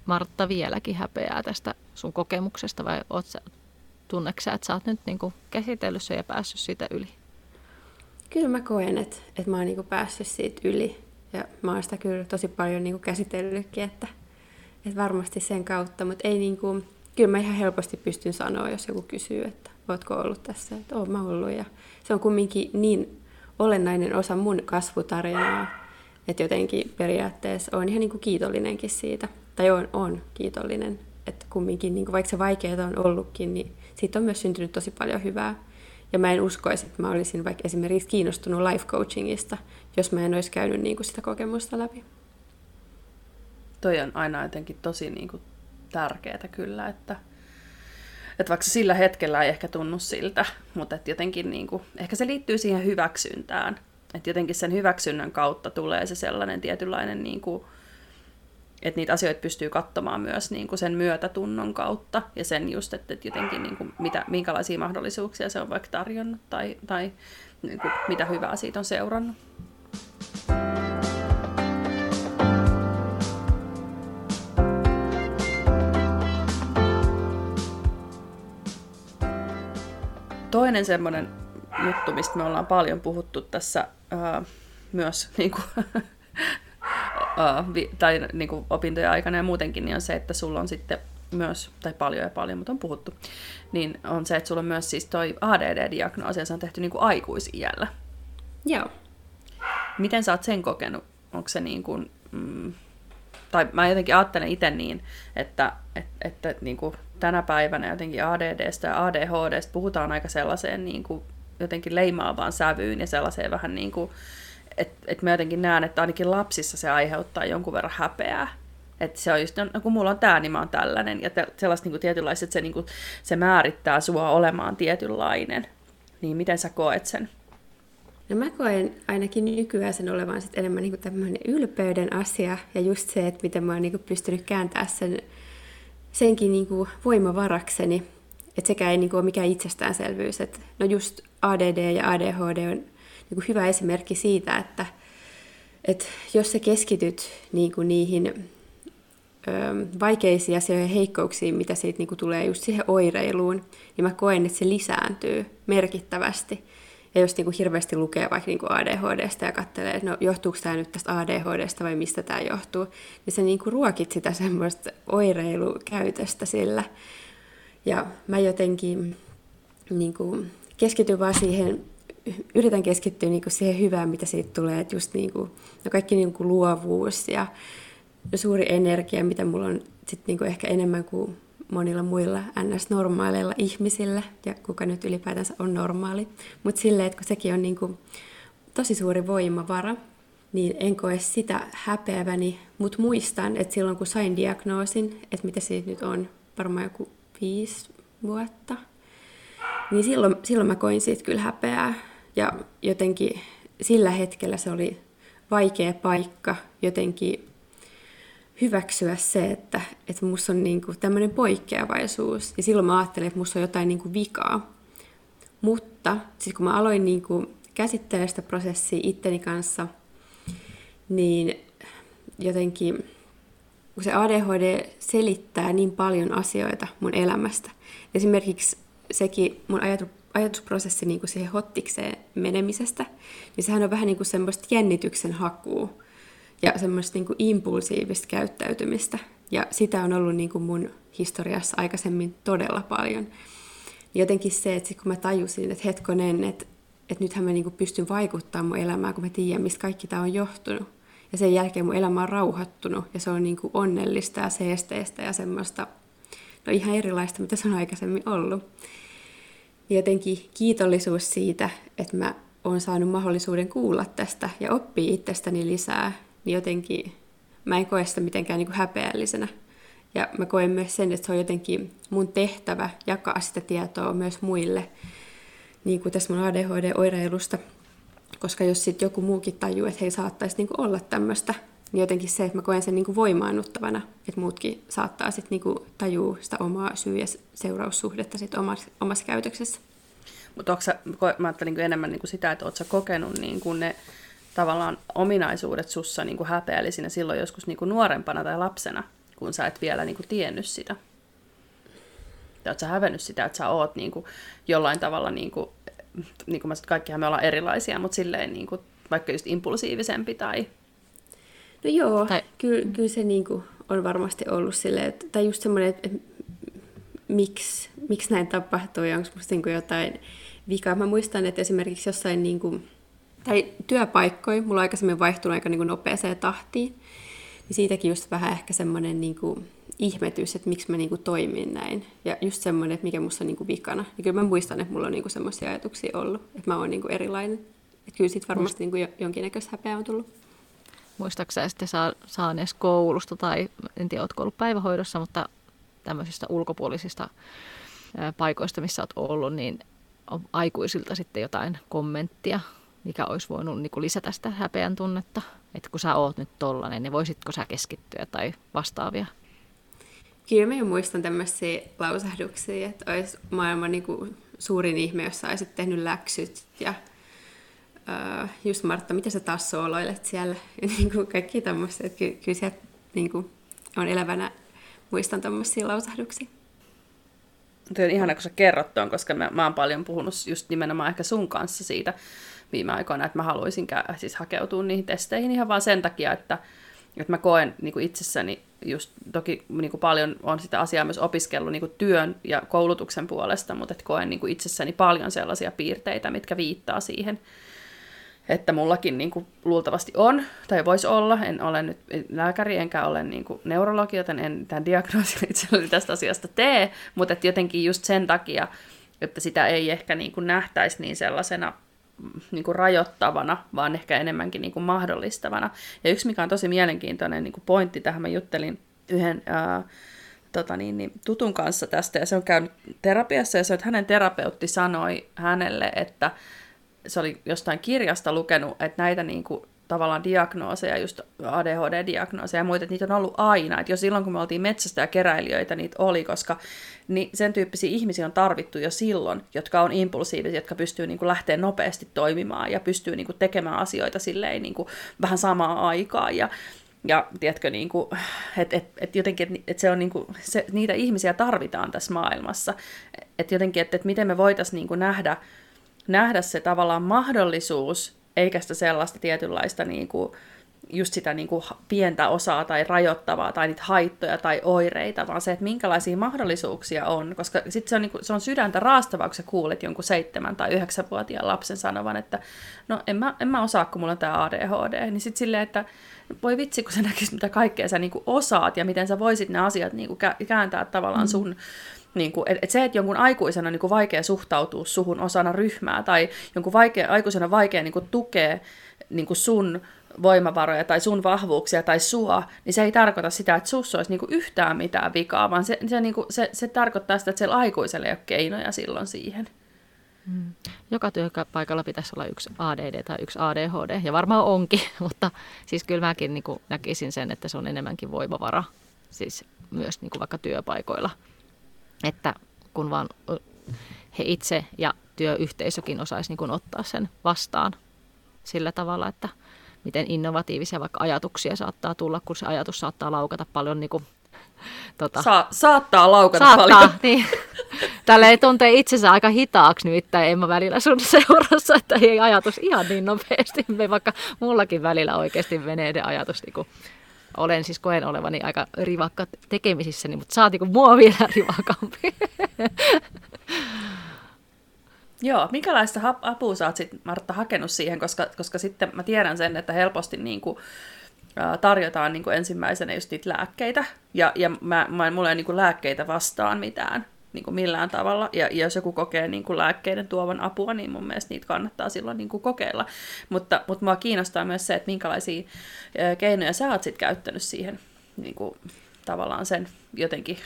Martta, vieläkin häpeää tästä sun kokemuksesta vai oot sä, tunneksä, että sä oot nyt niinku käsitellyt sen ja päässyt siitä yli? Kyllä mä koen, että, että mä oon niinku päässyt siitä yli. Ja mä oon sitä kyllä tosi paljon niinku käsitellytkin, että, että varmasti sen kautta, mutta ei niinku, kyllä mä ihan helposti pystyn sanoa, jos joku kysyy, että ootko ollut tässä, että oon mä ollut. Ja se on kumminkin niin olennainen osa mun kasvutarinaa, että jotenkin periaatteessa on ihan niin kuin kiitollinenkin siitä, tai on, on kiitollinen, että kumminkin, niin kuin vaikka se vaikeaa on ollutkin, niin siitä on myös syntynyt tosi paljon hyvää. Ja mä en uskoisi, että mä olisin vaikka esimerkiksi kiinnostunut life coachingista, jos mä en olisi käynyt niin kuin sitä kokemusta läpi. Toi on aina jotenkin tosi niin kuin tärkeää kyllä, että, että vaikka sillä hetkellä ei ehkä tunnu siltä, mutta että jotenkin niin kuin, ehkä se liittyy siihen hyväksyntään. Että jotenkin sen hyväksynnän kautta tulee se sellainen tietynlainen, niin kuin, että niitä asioita pystyy katsomaan myös niin kuin sen myötätunnon kautta ja sen just, että, että jotenkin niin kuin, mitä, minkälaisia mahdollisuuksia se on vaikka tarjonnut tai, tai niin kuin, mitä hyvää siitä on seurannut. Toinen semmoinen juttu, mistä me ollaan paljon puhuttu tässä ää, myös niin kuin, ää, vi, tai niin kuin opintojen aikana ja muutenkin, niin on se, että sulla on sitten myös, tai paljon ja paljon, mutta on puhuttu, niin on se, että sulla on myös siis toi ADD-diagnoosi ja se on tehty niin kuin aikuisiällä. Joo. Miten sä oot sen kokenut? Onko se niin kuin, mm, tai mä jotenkin ajattelen itse niin, että, että, että niin kuin tänä päivänä jotenkin ADDstä ja ADHDsta puhutaan aika sellaiseen niin kuin jotenkin leimaavaan sävyyn ja sellaiseen vähän niin kuin, että et mä jotenkin näen, että ainakin lapsissa se aiheuttaa jonkun verran häpeää. Että se on just, no kun mulla on tämä, niin mä oon tällainen. Ja te, sellaista niin kuin tietynlaiset, että se, niin kuin, se määrittää sua olemaan tietynlainen. Niin miten sä koet sen? No mä koen ainakin nykyään sen olevan sit enemmän niin tämmöinen ylpeyden asia. Ja just se, että miten mä oon niin pystynyt kääntämään sen, senkin niin kuin voimavarakseni. Että sekä ei niin kuin ole mikään itsestäänselvyys. Et, no just ADD ja ADHD on niin kuin hyvä esimerkki siitä, että, että jos sä keskityt niin kuin niihin vaikeisiin asioihin ja heikkouksiin, mitä siitä niin kuin tulee just siihen oireiluun, niin mä koen, että se lisääntyy merkittävästi. Ja jos niin kuin hirveästi lukee vaikka niin kuin ADHDsta ja katselee, että no johtuuko tämä nyt tästä ADHDsta vai mistä tämä johtuu, niin se niin kuin ruokit sitä semmoista oireilukäytöstä sillä. Ja mä jotenkin niin kuin keskityn vaan siihen, yritän keskittyä niin kuin siihen hyvään, mitä siitä tulee, että just niin kuin, no kaikki niin kuin luovuus ja suuri energia, mitä mulla on sit niin kuin ehkä enemmän kuin monilla muilla ns-normaaleilla ihmisillä, ja kuka nyt ylipäätänsä on normaali. Mutta silleen, että kun sekin on niin kuin tosi suuri voimavara, niin en koe sitä häpeäväni, mutta muistan, että silloin kun sain diagnoosin, että mitä siitä nyt on, varmaan joku viisi vuotta, niin silloin, silloin mä koin siitä kyllä häpeää. Ja jotenkin sillä hetkellä se oli vaikea paikka jotenkin hyväksyä se, että, että musta on niin tämmöinen poikkeavaisuus. Ja silloin mä ajattelin, että musta on jotain niin kuin vikaa. Mutta sitten kun mä aloin niin kuin käsittelemään sitä prosessia itteni kanssa, niin jotenkin kun se ADHD selittää niin paljon asioita mun elämästä. Esimerkiksi sekin mun ajatu, ajatusprosessi niin kuin siihen hottikseen menemisestä, niin sehän on vähän niin kuin semmoista jännityksen hakua ja semmoista niin impulsiivista käyttäytymistä. Ja sitä on ollut niin kuin mun historiassa aikaisemmin todella paljon. Jotenkin se, että kun mä tajusin, että hetkonen, että, että nythän mä niin kuin pystyn vaikuttamaan mun elämään, kun mä tiedän, mistä kaikki tämä on johtunut. Ja sen jälkeen mun elämä on rauhoittunut ja se on niin kuin onnellista ja seesteistä ja semmoista, no ihan erilaista, mitä se on aikaisemmin ollut. Ja jotenkin kiitollisuus siitä, että mä oon saanut mahdollisuuden kuulla tästä ja oppia itsestäni lisää niin jotenkin mä en koe sitä mitenkään niin kuin häpeällisenä. Ja mä koen myös sen, että se on jotenkin mun tehtävä jakaa sitä tietoa myös muille, niin kuin tässä mun ADHD-oireilusta. Koska jos sitten joku muukin tajuu, että hei saattaisi niin olla tämmöistä niin jotenkin se, että mä koen sen niin kuin voimaannuttavana, että muutkin saattaa sitten niin kuin tajua sitä omaa syy- ja seuraussuhdetta sit omassa, omassa käytöksessä. Mutta mä ajattelin niin enemmän niin kuin sitä, että ootko kokenut niin kuin ne tavallaan ominaisuudet sussa niin kuin häpeällisinä silloin joskus niin kuin nuorempana tai lapsena, kun sä et vielä niin kuin tiennyt sitä? Tai oot sä hävennyt sitä, että sä oot niin kuin jollain tavalla, niin kuin, niin kuin mä kaikkihan me ollaan erilaisia, mutta silleen niin kuin, vaikka just impulsiivisempi tai... No joo, tai... kyllä, kyllä se niin kuin on varmasti ollut silleen, että, tai just semmoinen, että, että miksi, miksi näin tapahtuu ja onko musta niin kuin jotain vikaa. Mä muistan, että esimerkiksi jossain niin kuin, tai työpaikkoja, mulla on aikaisemmin vaihtunut aika niin kuin nopeaseen tahtiin, niin siitäkin just vähän ehkä semmoinen niin kuin ihmetys, että miksi mä niin kuin toimin näin. Ja just semmoinen, että mikä musta on niin kuin vikana. Ja kyllä mä muistan, että mulla on niin kuin semmoisia ajatuksia ollut, että mä oon niin kuin erilainen. Että kyllä siitä varmasti niin kuin jonkinnäköistä häpeää on tullut. Muistaakseni sitten saa, saaneessa koulusta tai en tiedä, oletko ollut päivähoidossa, mutta tämmöisistä ulkopuolisista paikoista, missä olet ollut, niin on aikuisilta sitten jotain kommenttia, mikä olisi voinut niin kuin lisätä sitä häpeän tunnetta, että kun sä oot nyt tollanen, niin voisitko sä keskittyä tai vastaavia? Kyllä mä muistan tämmöisiä lausahduksia, että olisi maailman niin kuin suurin ihme, jos sä olisit tehnyt läksyt ja uh, just Martta, mitä sä taas sooloilet siellä? Ja niin kuin kaikki tämmöiset, että kyllä, kyllä sieltä niin kuin on elävänä muistan tämmöisiä lausahduksia. Tuo on ihana, kun sä kerrot tuon, koska mä, mä oon paljon puhunut just nimenomaan ehkä sun kanssa siitä viime aikoina, että mä haluaisin kä- siis hakeutua niihin testeihin ihan vaan sen takia, että, että mä koen niin kuin itsessäni just toki niin kuin paljon on sitä asiaa myös opiskellut niin kuin työn ja koulutuksen puolesta, mutta että koen niin kuin itsessäni paljon sellaisia piirteitä, mitkä viittaa siihen, että mullakin niin kuin, luultavasti on, tai voisi olla, en ole nyt lääkäri, enkä ole niin kuin, neurologi, joten en tämän diagnoosin itselleni tästä asiasta tee, mutta että jotenkin just sen takia, että sitä ei ehkä niin kuin, nähtäisi niin sellaisena niin kuin rajoittavana, vaan ehkä enemmänkin niin kuin mahdollistavana. Ja yksi, mikä on tosi mielenkiintoinen niin kuin pointti tähän, mä juttelin yhden ää, tota niin, niin, tutun kanssa tästä, ja se on käynyt terapiassa, ja se, että hänen terapeutti sanoi hänelle, että se oli jostain kirjasta lukenut, että näitä niin kuin, tavallaan diagnooseja, just ADHD-diagnooseja ja muita, että niitä on ollut aina. Että jo silloin, kun me oltiin metsästä ja keräilijöitä, niitä oli, koska niin sen tyyppisiä ihmisiä on tarvittu jo silloin, jotka on impulsiivisia, jotka pystyy niin kuin lähteä nopeasti toimimaan ja pystyy niin kuin tekemään asioita silleen niin kuin vähän samaa aikaa. Ja, ja tiedätkö, niin kuin, että et, et jotenkin, että et se on niin kuin, se, niitä ihmisiä tarvitaan tässä maailmassa. Että jotenkin, että et miten me voitaisiin niin nähdä, nähdä se tavallaan mahdollisuus, eikä sitä sellaista tietynlaista niin kuin, just sitä niin kuin pientä osaa tai rajoittavaa tai niitä haittoja tai oireita, vaan se, että minkälaisia mahdollisuuksia on, koska sitten se on, niin kuin, se on sydäntä raastavaa, kun sä kuulet jonkun seitsemän- tai yhdeksänvuotiaan lapsen sanovan, että no en mä, en mä osaa, kun mulla on tämä ADHD, niin sitten silleen, että voi vitsi, kun sä näkisit, mitä kaikkea sä niin kuin osaat ja miten sä voisit ne asiat niin kuin kääntää tavallaan sun, mm niin kuin, että se, että jonkun aikuisena on niin kuin vaikea suhtautua suhun osana ryhmää tai jonkun vaikea, aikuisena vaikea niin kuin tukea niin kuin sun voimavaroja tai sun vahvuuksia tai sua, niin se ei tarkoita sitä, että sussa olisi kuin yhtään mitään vikaa, vaan se, se, niin kuin, se, se tarkoittaa sitä, että siellä aikuiselle ei ole keinoja silloin siihen. Mm. Joka työpaikalla pitäisi olla yksi ADD tai yksi ADHD, ja varmaan onkin, mutta siis kyllä mäkin niin näkisin sen, että se on enemmänkin voimavara, siis myös niin vaikka työpaikoilla – että kun vaan he itse ja työyhteisökin osaisi niin ottaa sen vastaan sillä tavalla, että miten innovatiivisia vaikka ajatuksia saattaa tulla, kun se ajatus saattaa laukata paljon niin kuin, tota, Sa- saattaa laukata saattaa, paljon. Niin. Tällä ei tuntee itsensä aika hitaaksi nimittäin en mä välillä sun seurassa, että ei ajatus ihan niin nopeasti, vaikka mullakin välillä oikeasti menee ne ajatus niin kuin olen siis koen olevani aika rivakka tekemisissäni, mutta saati kun mua vielä rivakampi. Joo, minkälaista apua sä oot sit, Martta hakenut siihen, koska, koska sitten mä tiedän sen, että helposti niin kuin, tarjotaan niin ensimmäisenä just niitä lääkkeitä, ja, ja mä, mä, mulla ei niin kuin lääkkeitä vastaan mitään, niin kuin millään tavalla. Ja, ja jos joku kokee niin kuin lääkkeiden tuovan apua, niin mun mielestä niitä kannattaa silloin niin kuin kokeilla. Mutta, mutta mua kiinnostaa myös se, että minkälaisia keinoja sä oot sit käyttänyt siihen niin kuin, tavallaan sen jotenkin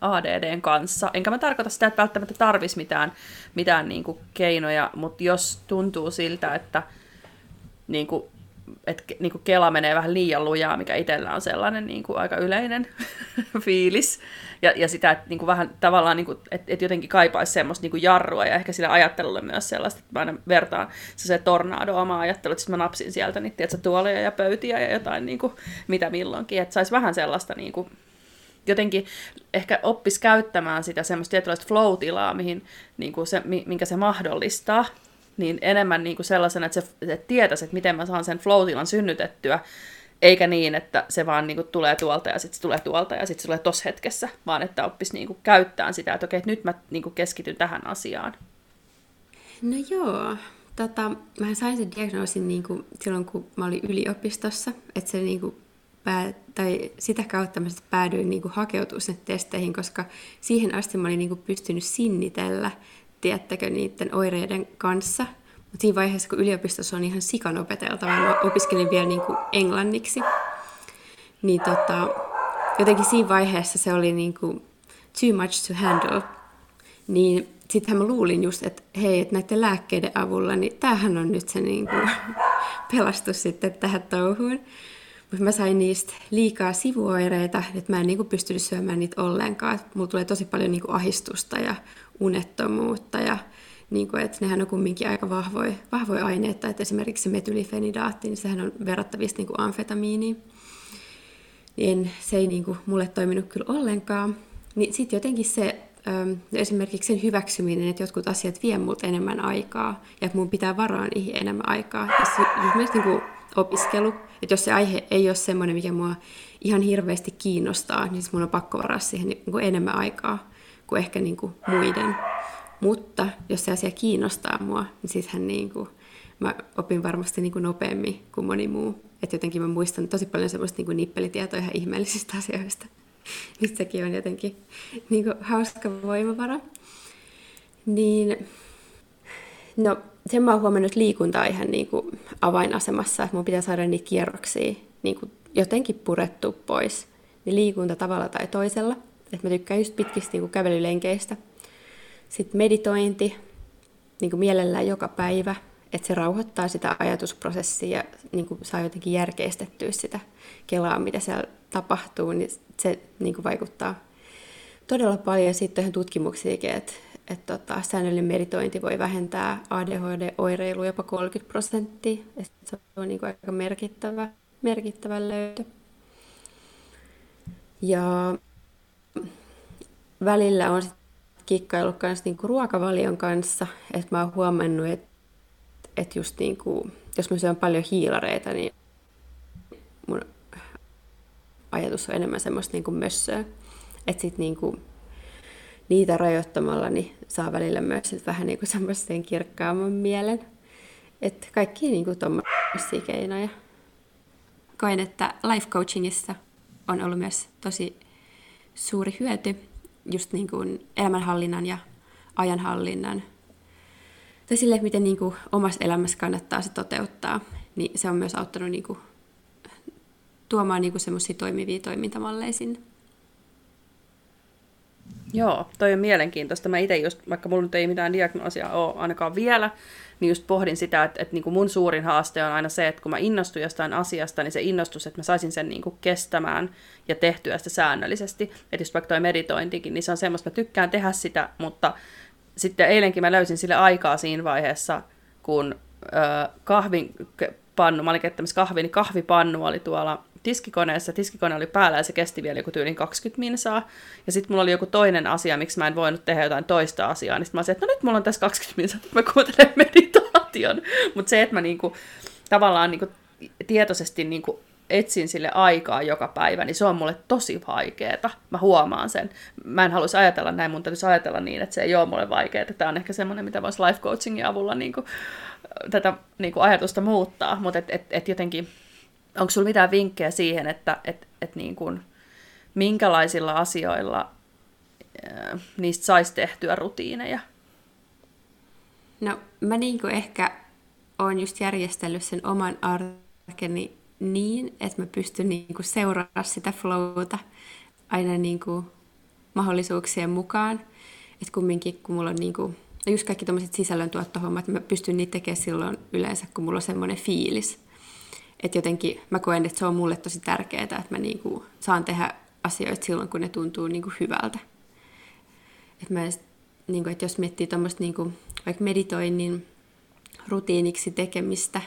ADDn kanssa. Enkä mä tarkoita sitä, että välttämättä tarvisi mitään, mitään niin kuin keinoja, mutta jos tuntuu siltä, että niin kuin että niin kuin kela menee vähän liian lujaa, mikä itsellä on sellainen niin kuin aika yleinen fiilis. Ja, ja sitä, että niin kuin vähän tavallaan, niin kuin, että, että jotenkin kaipaisi semmoista niin kuin jarrua ja ehkä sillä ajattelulle myös sellaista, että mä aina vertaan se, se tornado omaa ajattelu, että mä napsin sieltä niitä tiedätkö, tuoleja ja pöytiä ja jotain niin kuin, mitä milloinkin, että saisi vähän sellaista niin kuin, jotenkin ehkä oppisi käyttämään sitä semmoista tietynlaista flow-tilaa, mihin, niin kuin se, minkä se mahdollistaa, niin enemmän niin kuin sellaisena, että se että tietäisi, että miten mä saan sen flow-tilan synnytettyä, eikä niin, että se vaan niin kuin tulee tuolta ja sitten se tulee tuolta ja sitten se tulee tossa hetkessä, vaan että oppisi niin kuin käyttämään sitä, että okei, että nyt mä niin kuin keskityn tähän asiaan. No joo, tota, mä sain sen diagnoosin niin kuin silloin, kun mä olin yliopistossa, että se niin kuin pää, tai sitä kautta mä päädyin niin hakeutumaan testeihin, koska siihen asti mä olin niin kuin pystynyt sinnitellä tiedättekö, niiden oireiden kanssa. Mutta siinä vaiheessa, kun yliopistossa on ihan sikan opeteltava, mä opiskelin vielä niin kuin englanniksi, niin tota, jotenkin siinä vaiheessa se oli niin kuin too much to handle. Niin sittenhän mä luulin just, että hei, että näiden lääkkeiden avulla, niin tämähän on nyt se niin kuin pelastus sitten tähän touhuun. Mutta mä sain niistä liikaa sivuoireita, että mä en niin kuin pystynyt syömään niitä ollenkaan. Mulla tulee tosi paljon niin kuin ahistusta ja unettomuutta ja niin kuin, että nehän on kumminkin aika vahvoja, vahvoja aineita, että esimerkiksi se metylifenidaatti, niin sehän on verrattavissa niin kuin amfetamiiniin. Niin se ei niin kuin mulle toiminut kyllä ollenkaan. Niin sitten jotenkin se, ähm, esimerkiksi sen hyväksyminen, että jotkut asiat vie multa enemmän aikaa ja että mun pitää varaa niihin enemmän aikaa. Esimerkiksi niin kuin opiskelu, että jos se aihe ei ole semmoinen, mikä mua ihan hirveästi kiinnostaa, niin mun on pakko varaa siihen niin kuin enemmän aikaa kuin ehkä niin kuin muiden. Mutta jos se asia kiinnostaa mua, niin sittenhän niin kuin, mä opin varmasti niin kuin nopeammin kuin moni muu. Että jotenkin mä muistan tosi paljon semmoista niin kuin nippelitietoa ihan ihmeellisistä asioista. Nyt sekin on jotenkin niin kuin hauska voimavara. Niin, no sen mä oon huomannut, että liikunta on ihan niin kuin avainasemassa, että mun pitää saada niitä kierroksia niin kuin jotenkin purettu pois. Niin liikunta tavalla tai toisella – että mä tykkään just pitkistä niin kävelylenkeistä. Sitten meditointi, niin kuin mielellään joka päivä, että se rauhoittaa sitä ajatusprosessia ja niin kuin saa jotenkin järkeistettyä sitä kelaa, mitä siellä tapahtuu, niin se niin kuin vaikuttaa todella paljon. Sitten on tutkimuksiakin, että, että tota, säännöllinen meditointi voi vähentää ADHD-oireilua jopa 30 prosenttia. Se on niin kuin aika merkittävä, merkittävä löytö. Ja välillä on kikkaillut myös niinku ruokavalion kanssa, että mä oon huomannut, että et just niinku, jos mä syön paljon hiilareita, niin mun ajatus on enemmän semmoista niinku mössöä. Että sit niinku, niitä rajoittamalla niin saa välillä myös sit vähän niinku semmoisen kirkkaamman mielen. Että kaikki niinku tuommoisia keinoja. Koen, että life coachingissa on ollut myös tosi suuri hyöty just niin kuin elämänhallinnan ja ajanhallinnan, tai sille, miten niin kuin omassa elämässä kannattaa se toteuttaa, niin se on myös auttanut niin kuin tuomaan niin semmoisia toimivia toimintamalleja sinne. Joo, toi on mielenkiintoista. Mä itse just, vaikka mulla nyt ei mitään diagnoosia ole ainakaan vielä, niin just pohdin sitä, että, että niin kuin mun suurin haaste on aina se, että kun mä innostun jostain asiasta, niin se innostus, että mä saisin sen niin kuin kestämään ja tehtyä sitä säännöllisesti. Että just vaikka toi meditointikin, niin se on semmoista, mä tykkään tehdä sitä, mutta sitten eilenkin mä löysin sille aikaa siinä vaiheessa, kun kahvin pannu, mä olin kahvia, niin kahvipannu oli tuolla tiskikoneessa, tiskikone oli päällä ja se kesti vielä joku tyylin 20 minsaa. Ja sitten mulla oli joku toinen asia, miksi mä en voinut tehdä jotain toista asiaa, niin sitten mä olisin, että no nyt mulla on tässä 20 minsaa, että mä kuuntelen meditaation. Mutta se, että mä niinku, tavallaan niinku, tietoisesti niinku, etsin sille aikaa joka päivä, niin se on mulle tosi vaikeeta. Mä huomaan sen. Mä en haluaisi ajatella näin, mun täytyisi ajatella niin, että se ei ole mulle vaikeaa. Tämä on ehkä semmoinen, mitä voisi life coachingin avulla niin kuin, tätä niin kuin ajatusta muuttaa. Mutta et, et, et jotenkin onko sinulla mitään vinkkejä siihen, että et, et niin kuin, minkälaisilla asioilla ää, niistä saisi tehtyä rutiineja? No mä niin kuin ehkä olen just järjestellyt sen oman arkeni niin, että mä pystyn niin kuin seuraamaan sitä flowta aina niin kuin mahdollisuuksien mukaan. Että kumminkin, kun mulla on niin kuin, no just kaikki tuommoiset sisällöntuottohommat, mä pystyn niitä tekemään silloin yleensä, kun mulla on semmoinen fiilis että jotenkin mä koen, että se on mulle tosi tärkeää, että mä niinku saan tehdä asioita silloin, kun ne tuntuu niinku hyvältä. Et mä, niinku, että jos miettii tuommoista niinku, vaikka meditoinnin rutiiniksi tekemistä,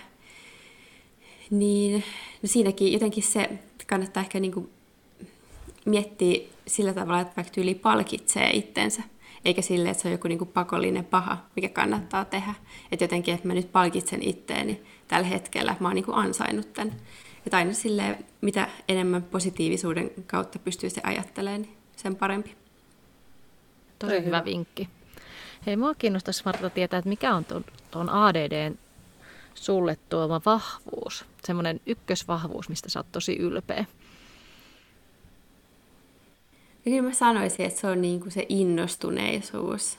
niin no siinäkin jotenkin se kannattaa ehkä niinku miettiä sillä tavalla, että vaikka tyyli palkitsee itsensä, eikä sille, että se on joku niinku pakollinen paha, mikä kannattaa tehdä. Että jotenkin, että mä nyt palkitsen itteeni tällä hetkellä, että mä oon niinku ansainnut tämän. Että aina sille, mitä enemmän positiivisuuden kautta pystyy se ajattelemaan, niin sen parempi. Tosi hyvä, hyvä vinkki. Hei, mua kiinnostaisi Marta tietää, että mikä on tuon ADDn sulle tuoma vahvuus, semmoinen ykkösvahvuus, mistä sä oot tosi ylpeä. Ja kyllä mä sanoisin, että se on niin kuin se innostuneisuus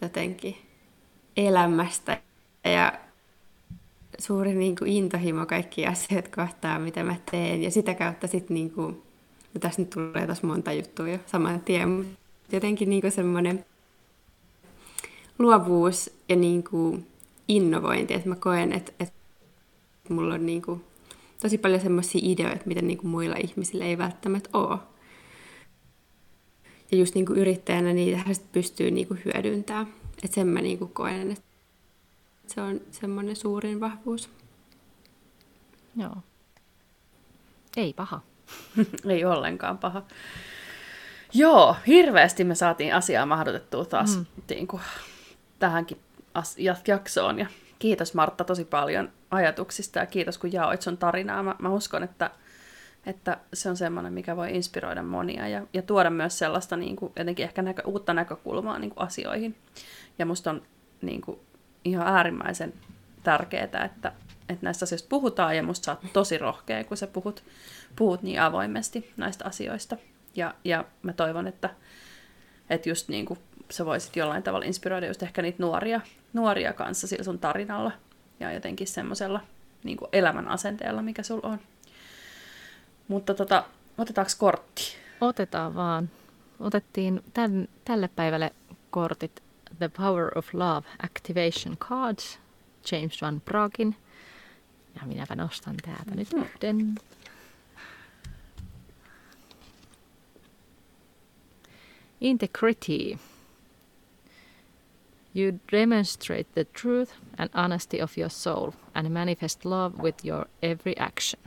jotenkin elämästä ja suuri niin kuin intohimo kaikki asiat kohtaan, mitä mä teen. Ja sitä kautta sitten, niin kuin, no tässä nyt tulee taas monta juttua jo saman tien, mutta jotenkin niin semmoinen luovuus ja niin kuin innovointi, että mä koen, että, että mulla on niin kuin tosi paljon semmoisia ideoita, mitä niin kuin muilla ihmisillä ei välttämättä ole. Ja just niin kuin yrittäjänä niitä pystyy niin kuin hyödyntämään. Että sen mä niin kuin koen, että se on semmoinen suurin vahvuus. Joo. Ei paha. Ei ollenkaan paha. Joo, hirveästi me saatiin asiaa mahdotettua taas mm. niin kuin, tähänkin jaksoon. Ja kiitos Martta tosi paljon ajatuksista ja kiitos kun jaoit sun tarinaa. Mä, mä uskon, että että se on semmoinen, mikä voi inspiroida monia ja, ja tuoda myös sellaista niin kuin, jotenkin ehkä näkö, uutta näkökulmaa niin kuin asioihin. Ja musta on niin kuin, ihan äärimmäisen tärkeää, että, että näistä asioista puhutaan ja musta sä oot tosi rohkea, kun sä puhut, puhut niin avoimesti näistä asioista. Ja, ja mä toivon, että, että just niin kuin sä voisit jollain tavalla inspiroida just ehkä niitä nuoria, nuoria kanssa sillä sun tarinalla ja jotenkin semmoisella niin elämän asenteella, mikä sulla on. Mutta tota, otetaanko kortti? Otetaan vaan. Otettiin tämän, tälle päivälle kortit The Power of Love Activation Cards, James Van Bragin. Ja minäpä nostan täältä nyt mm. yhden. Integrity. You demonstrate the truth and honesty of your soul and manifest love with your every action.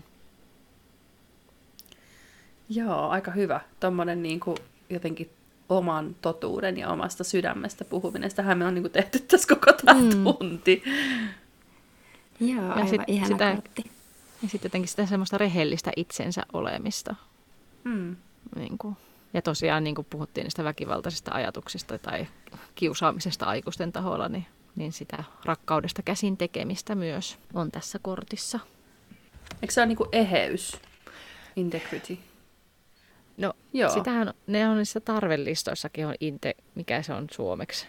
Joo, aika hyvä. Tuommoinen niin kuin jotenkin oman totuuden ja omasta sydämestä puhuminen. Sitähän me on niin kuin tehty tässä koko tämä mm. tunti. Joo, ja aivan sit, ihana sitä, kortti. Ja sitten jotenkin sitä semmoista rehellistä itsensä olemista. Mm. Niin kuin. Ja tosiaan niin kuin puhuttiin niistä väkivaltaisista ajatuksista tai kiusaamisesta aikuisten taholla, niin, niin sitä rakkaudesta käsin tekemistä myös on tässä kortissa. Eikö se ole niin kuin eheys, integrity? No, Joo. sitähän ne on niissä tarvelistoissakin on inte, mikä se on suomeksi.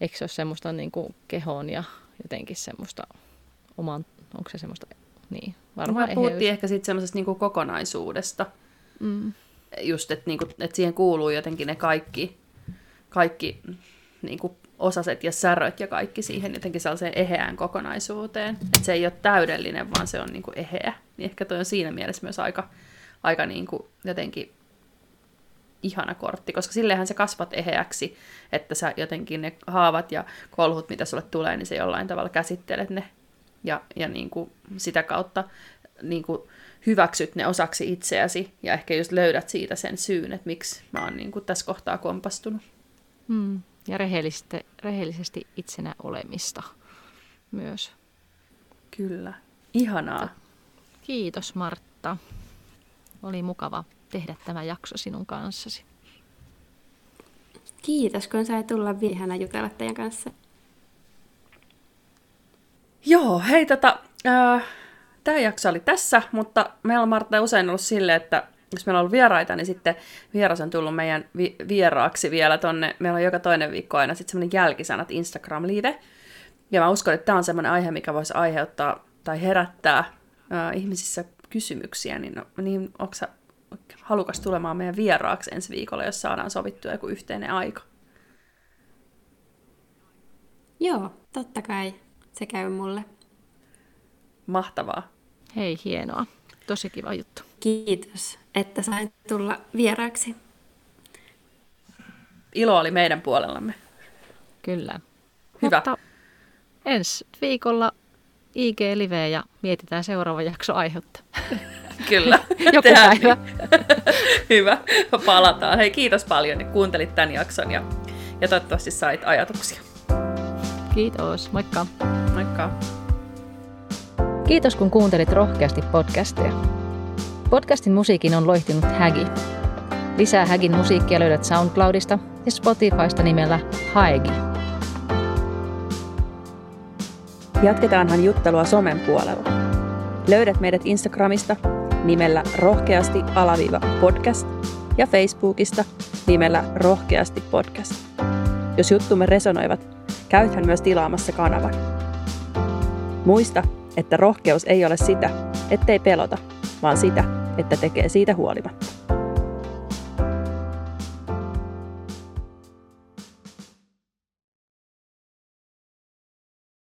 Eikö se ole semmoista niin kuin kehon ja jotenkin semmoista oman, onko se semmoista, niin varmaan no, puhuttiin ehkä sitten semmoisesta niin kuin kokonaisuudesta. Mm. Just, että, niin kuin, että siihen kuuluu jotenkin ne kaikki, kaikki niin kuin osaset ja säröt ja kaikki siihen jotenkin sellaiseen eheään kokonaisuuteen. Että se ei ole täydellinen, vaan se on niin kuin eheä. Niin ehkä toi on siinä mielessä myös aika, aika niin kuin jotenkin ihana kortti, koska sillehän sä kasvat eheäksi, että sä jotenkin ne haavat ja kolhut, mitä sulle tulee, niin se jollain tavalla käsittelet ne ja, ja niin kuin sitä kautta niin kuin hyväksyt ne osaksi itseäsi ja ehkä just löydät siitä sen syyn, että miksi mä oon niin kuin tässä kohtaa kompastunut. Mm. Ja rehellisesti, rehellisesti itsenä olemista myös. Kyllä. Ihanaa. Kiitos Martta. Oli mukava tehdä tämä jakso sinun kanssasi. Kiitos, kun sai tulla vihana jutella teidän kanssa. Joo, hei tota, äh, tämä jakso oli tässä, mutta meillä on Martta usein ollut silleen, että jos meillä on ollut vieraita, niin sitten vieras on tullut meidän vi- vieraaksi vielä tonne. Meillä on joka toinen viikko aina sitten semmoinen jälkisanat Instagram-live. Ja mä uskon, että tämä on semmoinen aihe, mikä voisi aiheuttaa tai herättää äh, ihmisissä kysymyksiä, niin, no, niin onko sä halukas tulemaan meidän vieraaksi ensi viikolla, jos saadaan sovittua joku yhteinen aika? Joo, totta kai. Se käy mulle. Mahtavaa. Hei, hienoa. Tosi kiva juttu. Kiitos, että sain tulla vieraaksi. Ilo oli meidän puolellamme. Kyllä. Hyvä. Mutta ensi viikolla IG-live ja mietitään seuraava jakso aihetta. Kyllä. Joku päivä. niin. Hyvä. Palataan. Hei, kiitos paljon, että kuuntelit tämän jakson ja, ja toivottavasti sait ajatuksia. Kiitos, moikka. Moikka. Kiitos kun kuuntelit rohkeasti podcastia. Podcastin musiikin on loihtinut Hägi. Lisää Hägin musiikkia löydät SoundCloudista ja Spotifysta nimellä Haegi. Jatketaanhan juttelua somen puolella. Löydät meidät Instagramista nimellä rohkeasti alaviiva podcast ja Facebookista nimellä rohkeasti podcast. Jos juttumme resonoivat, käythän myös tilaamassa kanavan. Muista, että rohkeus ei ole sitä, ettei pelota, vaan sitä, että tekee siitä huolimatta.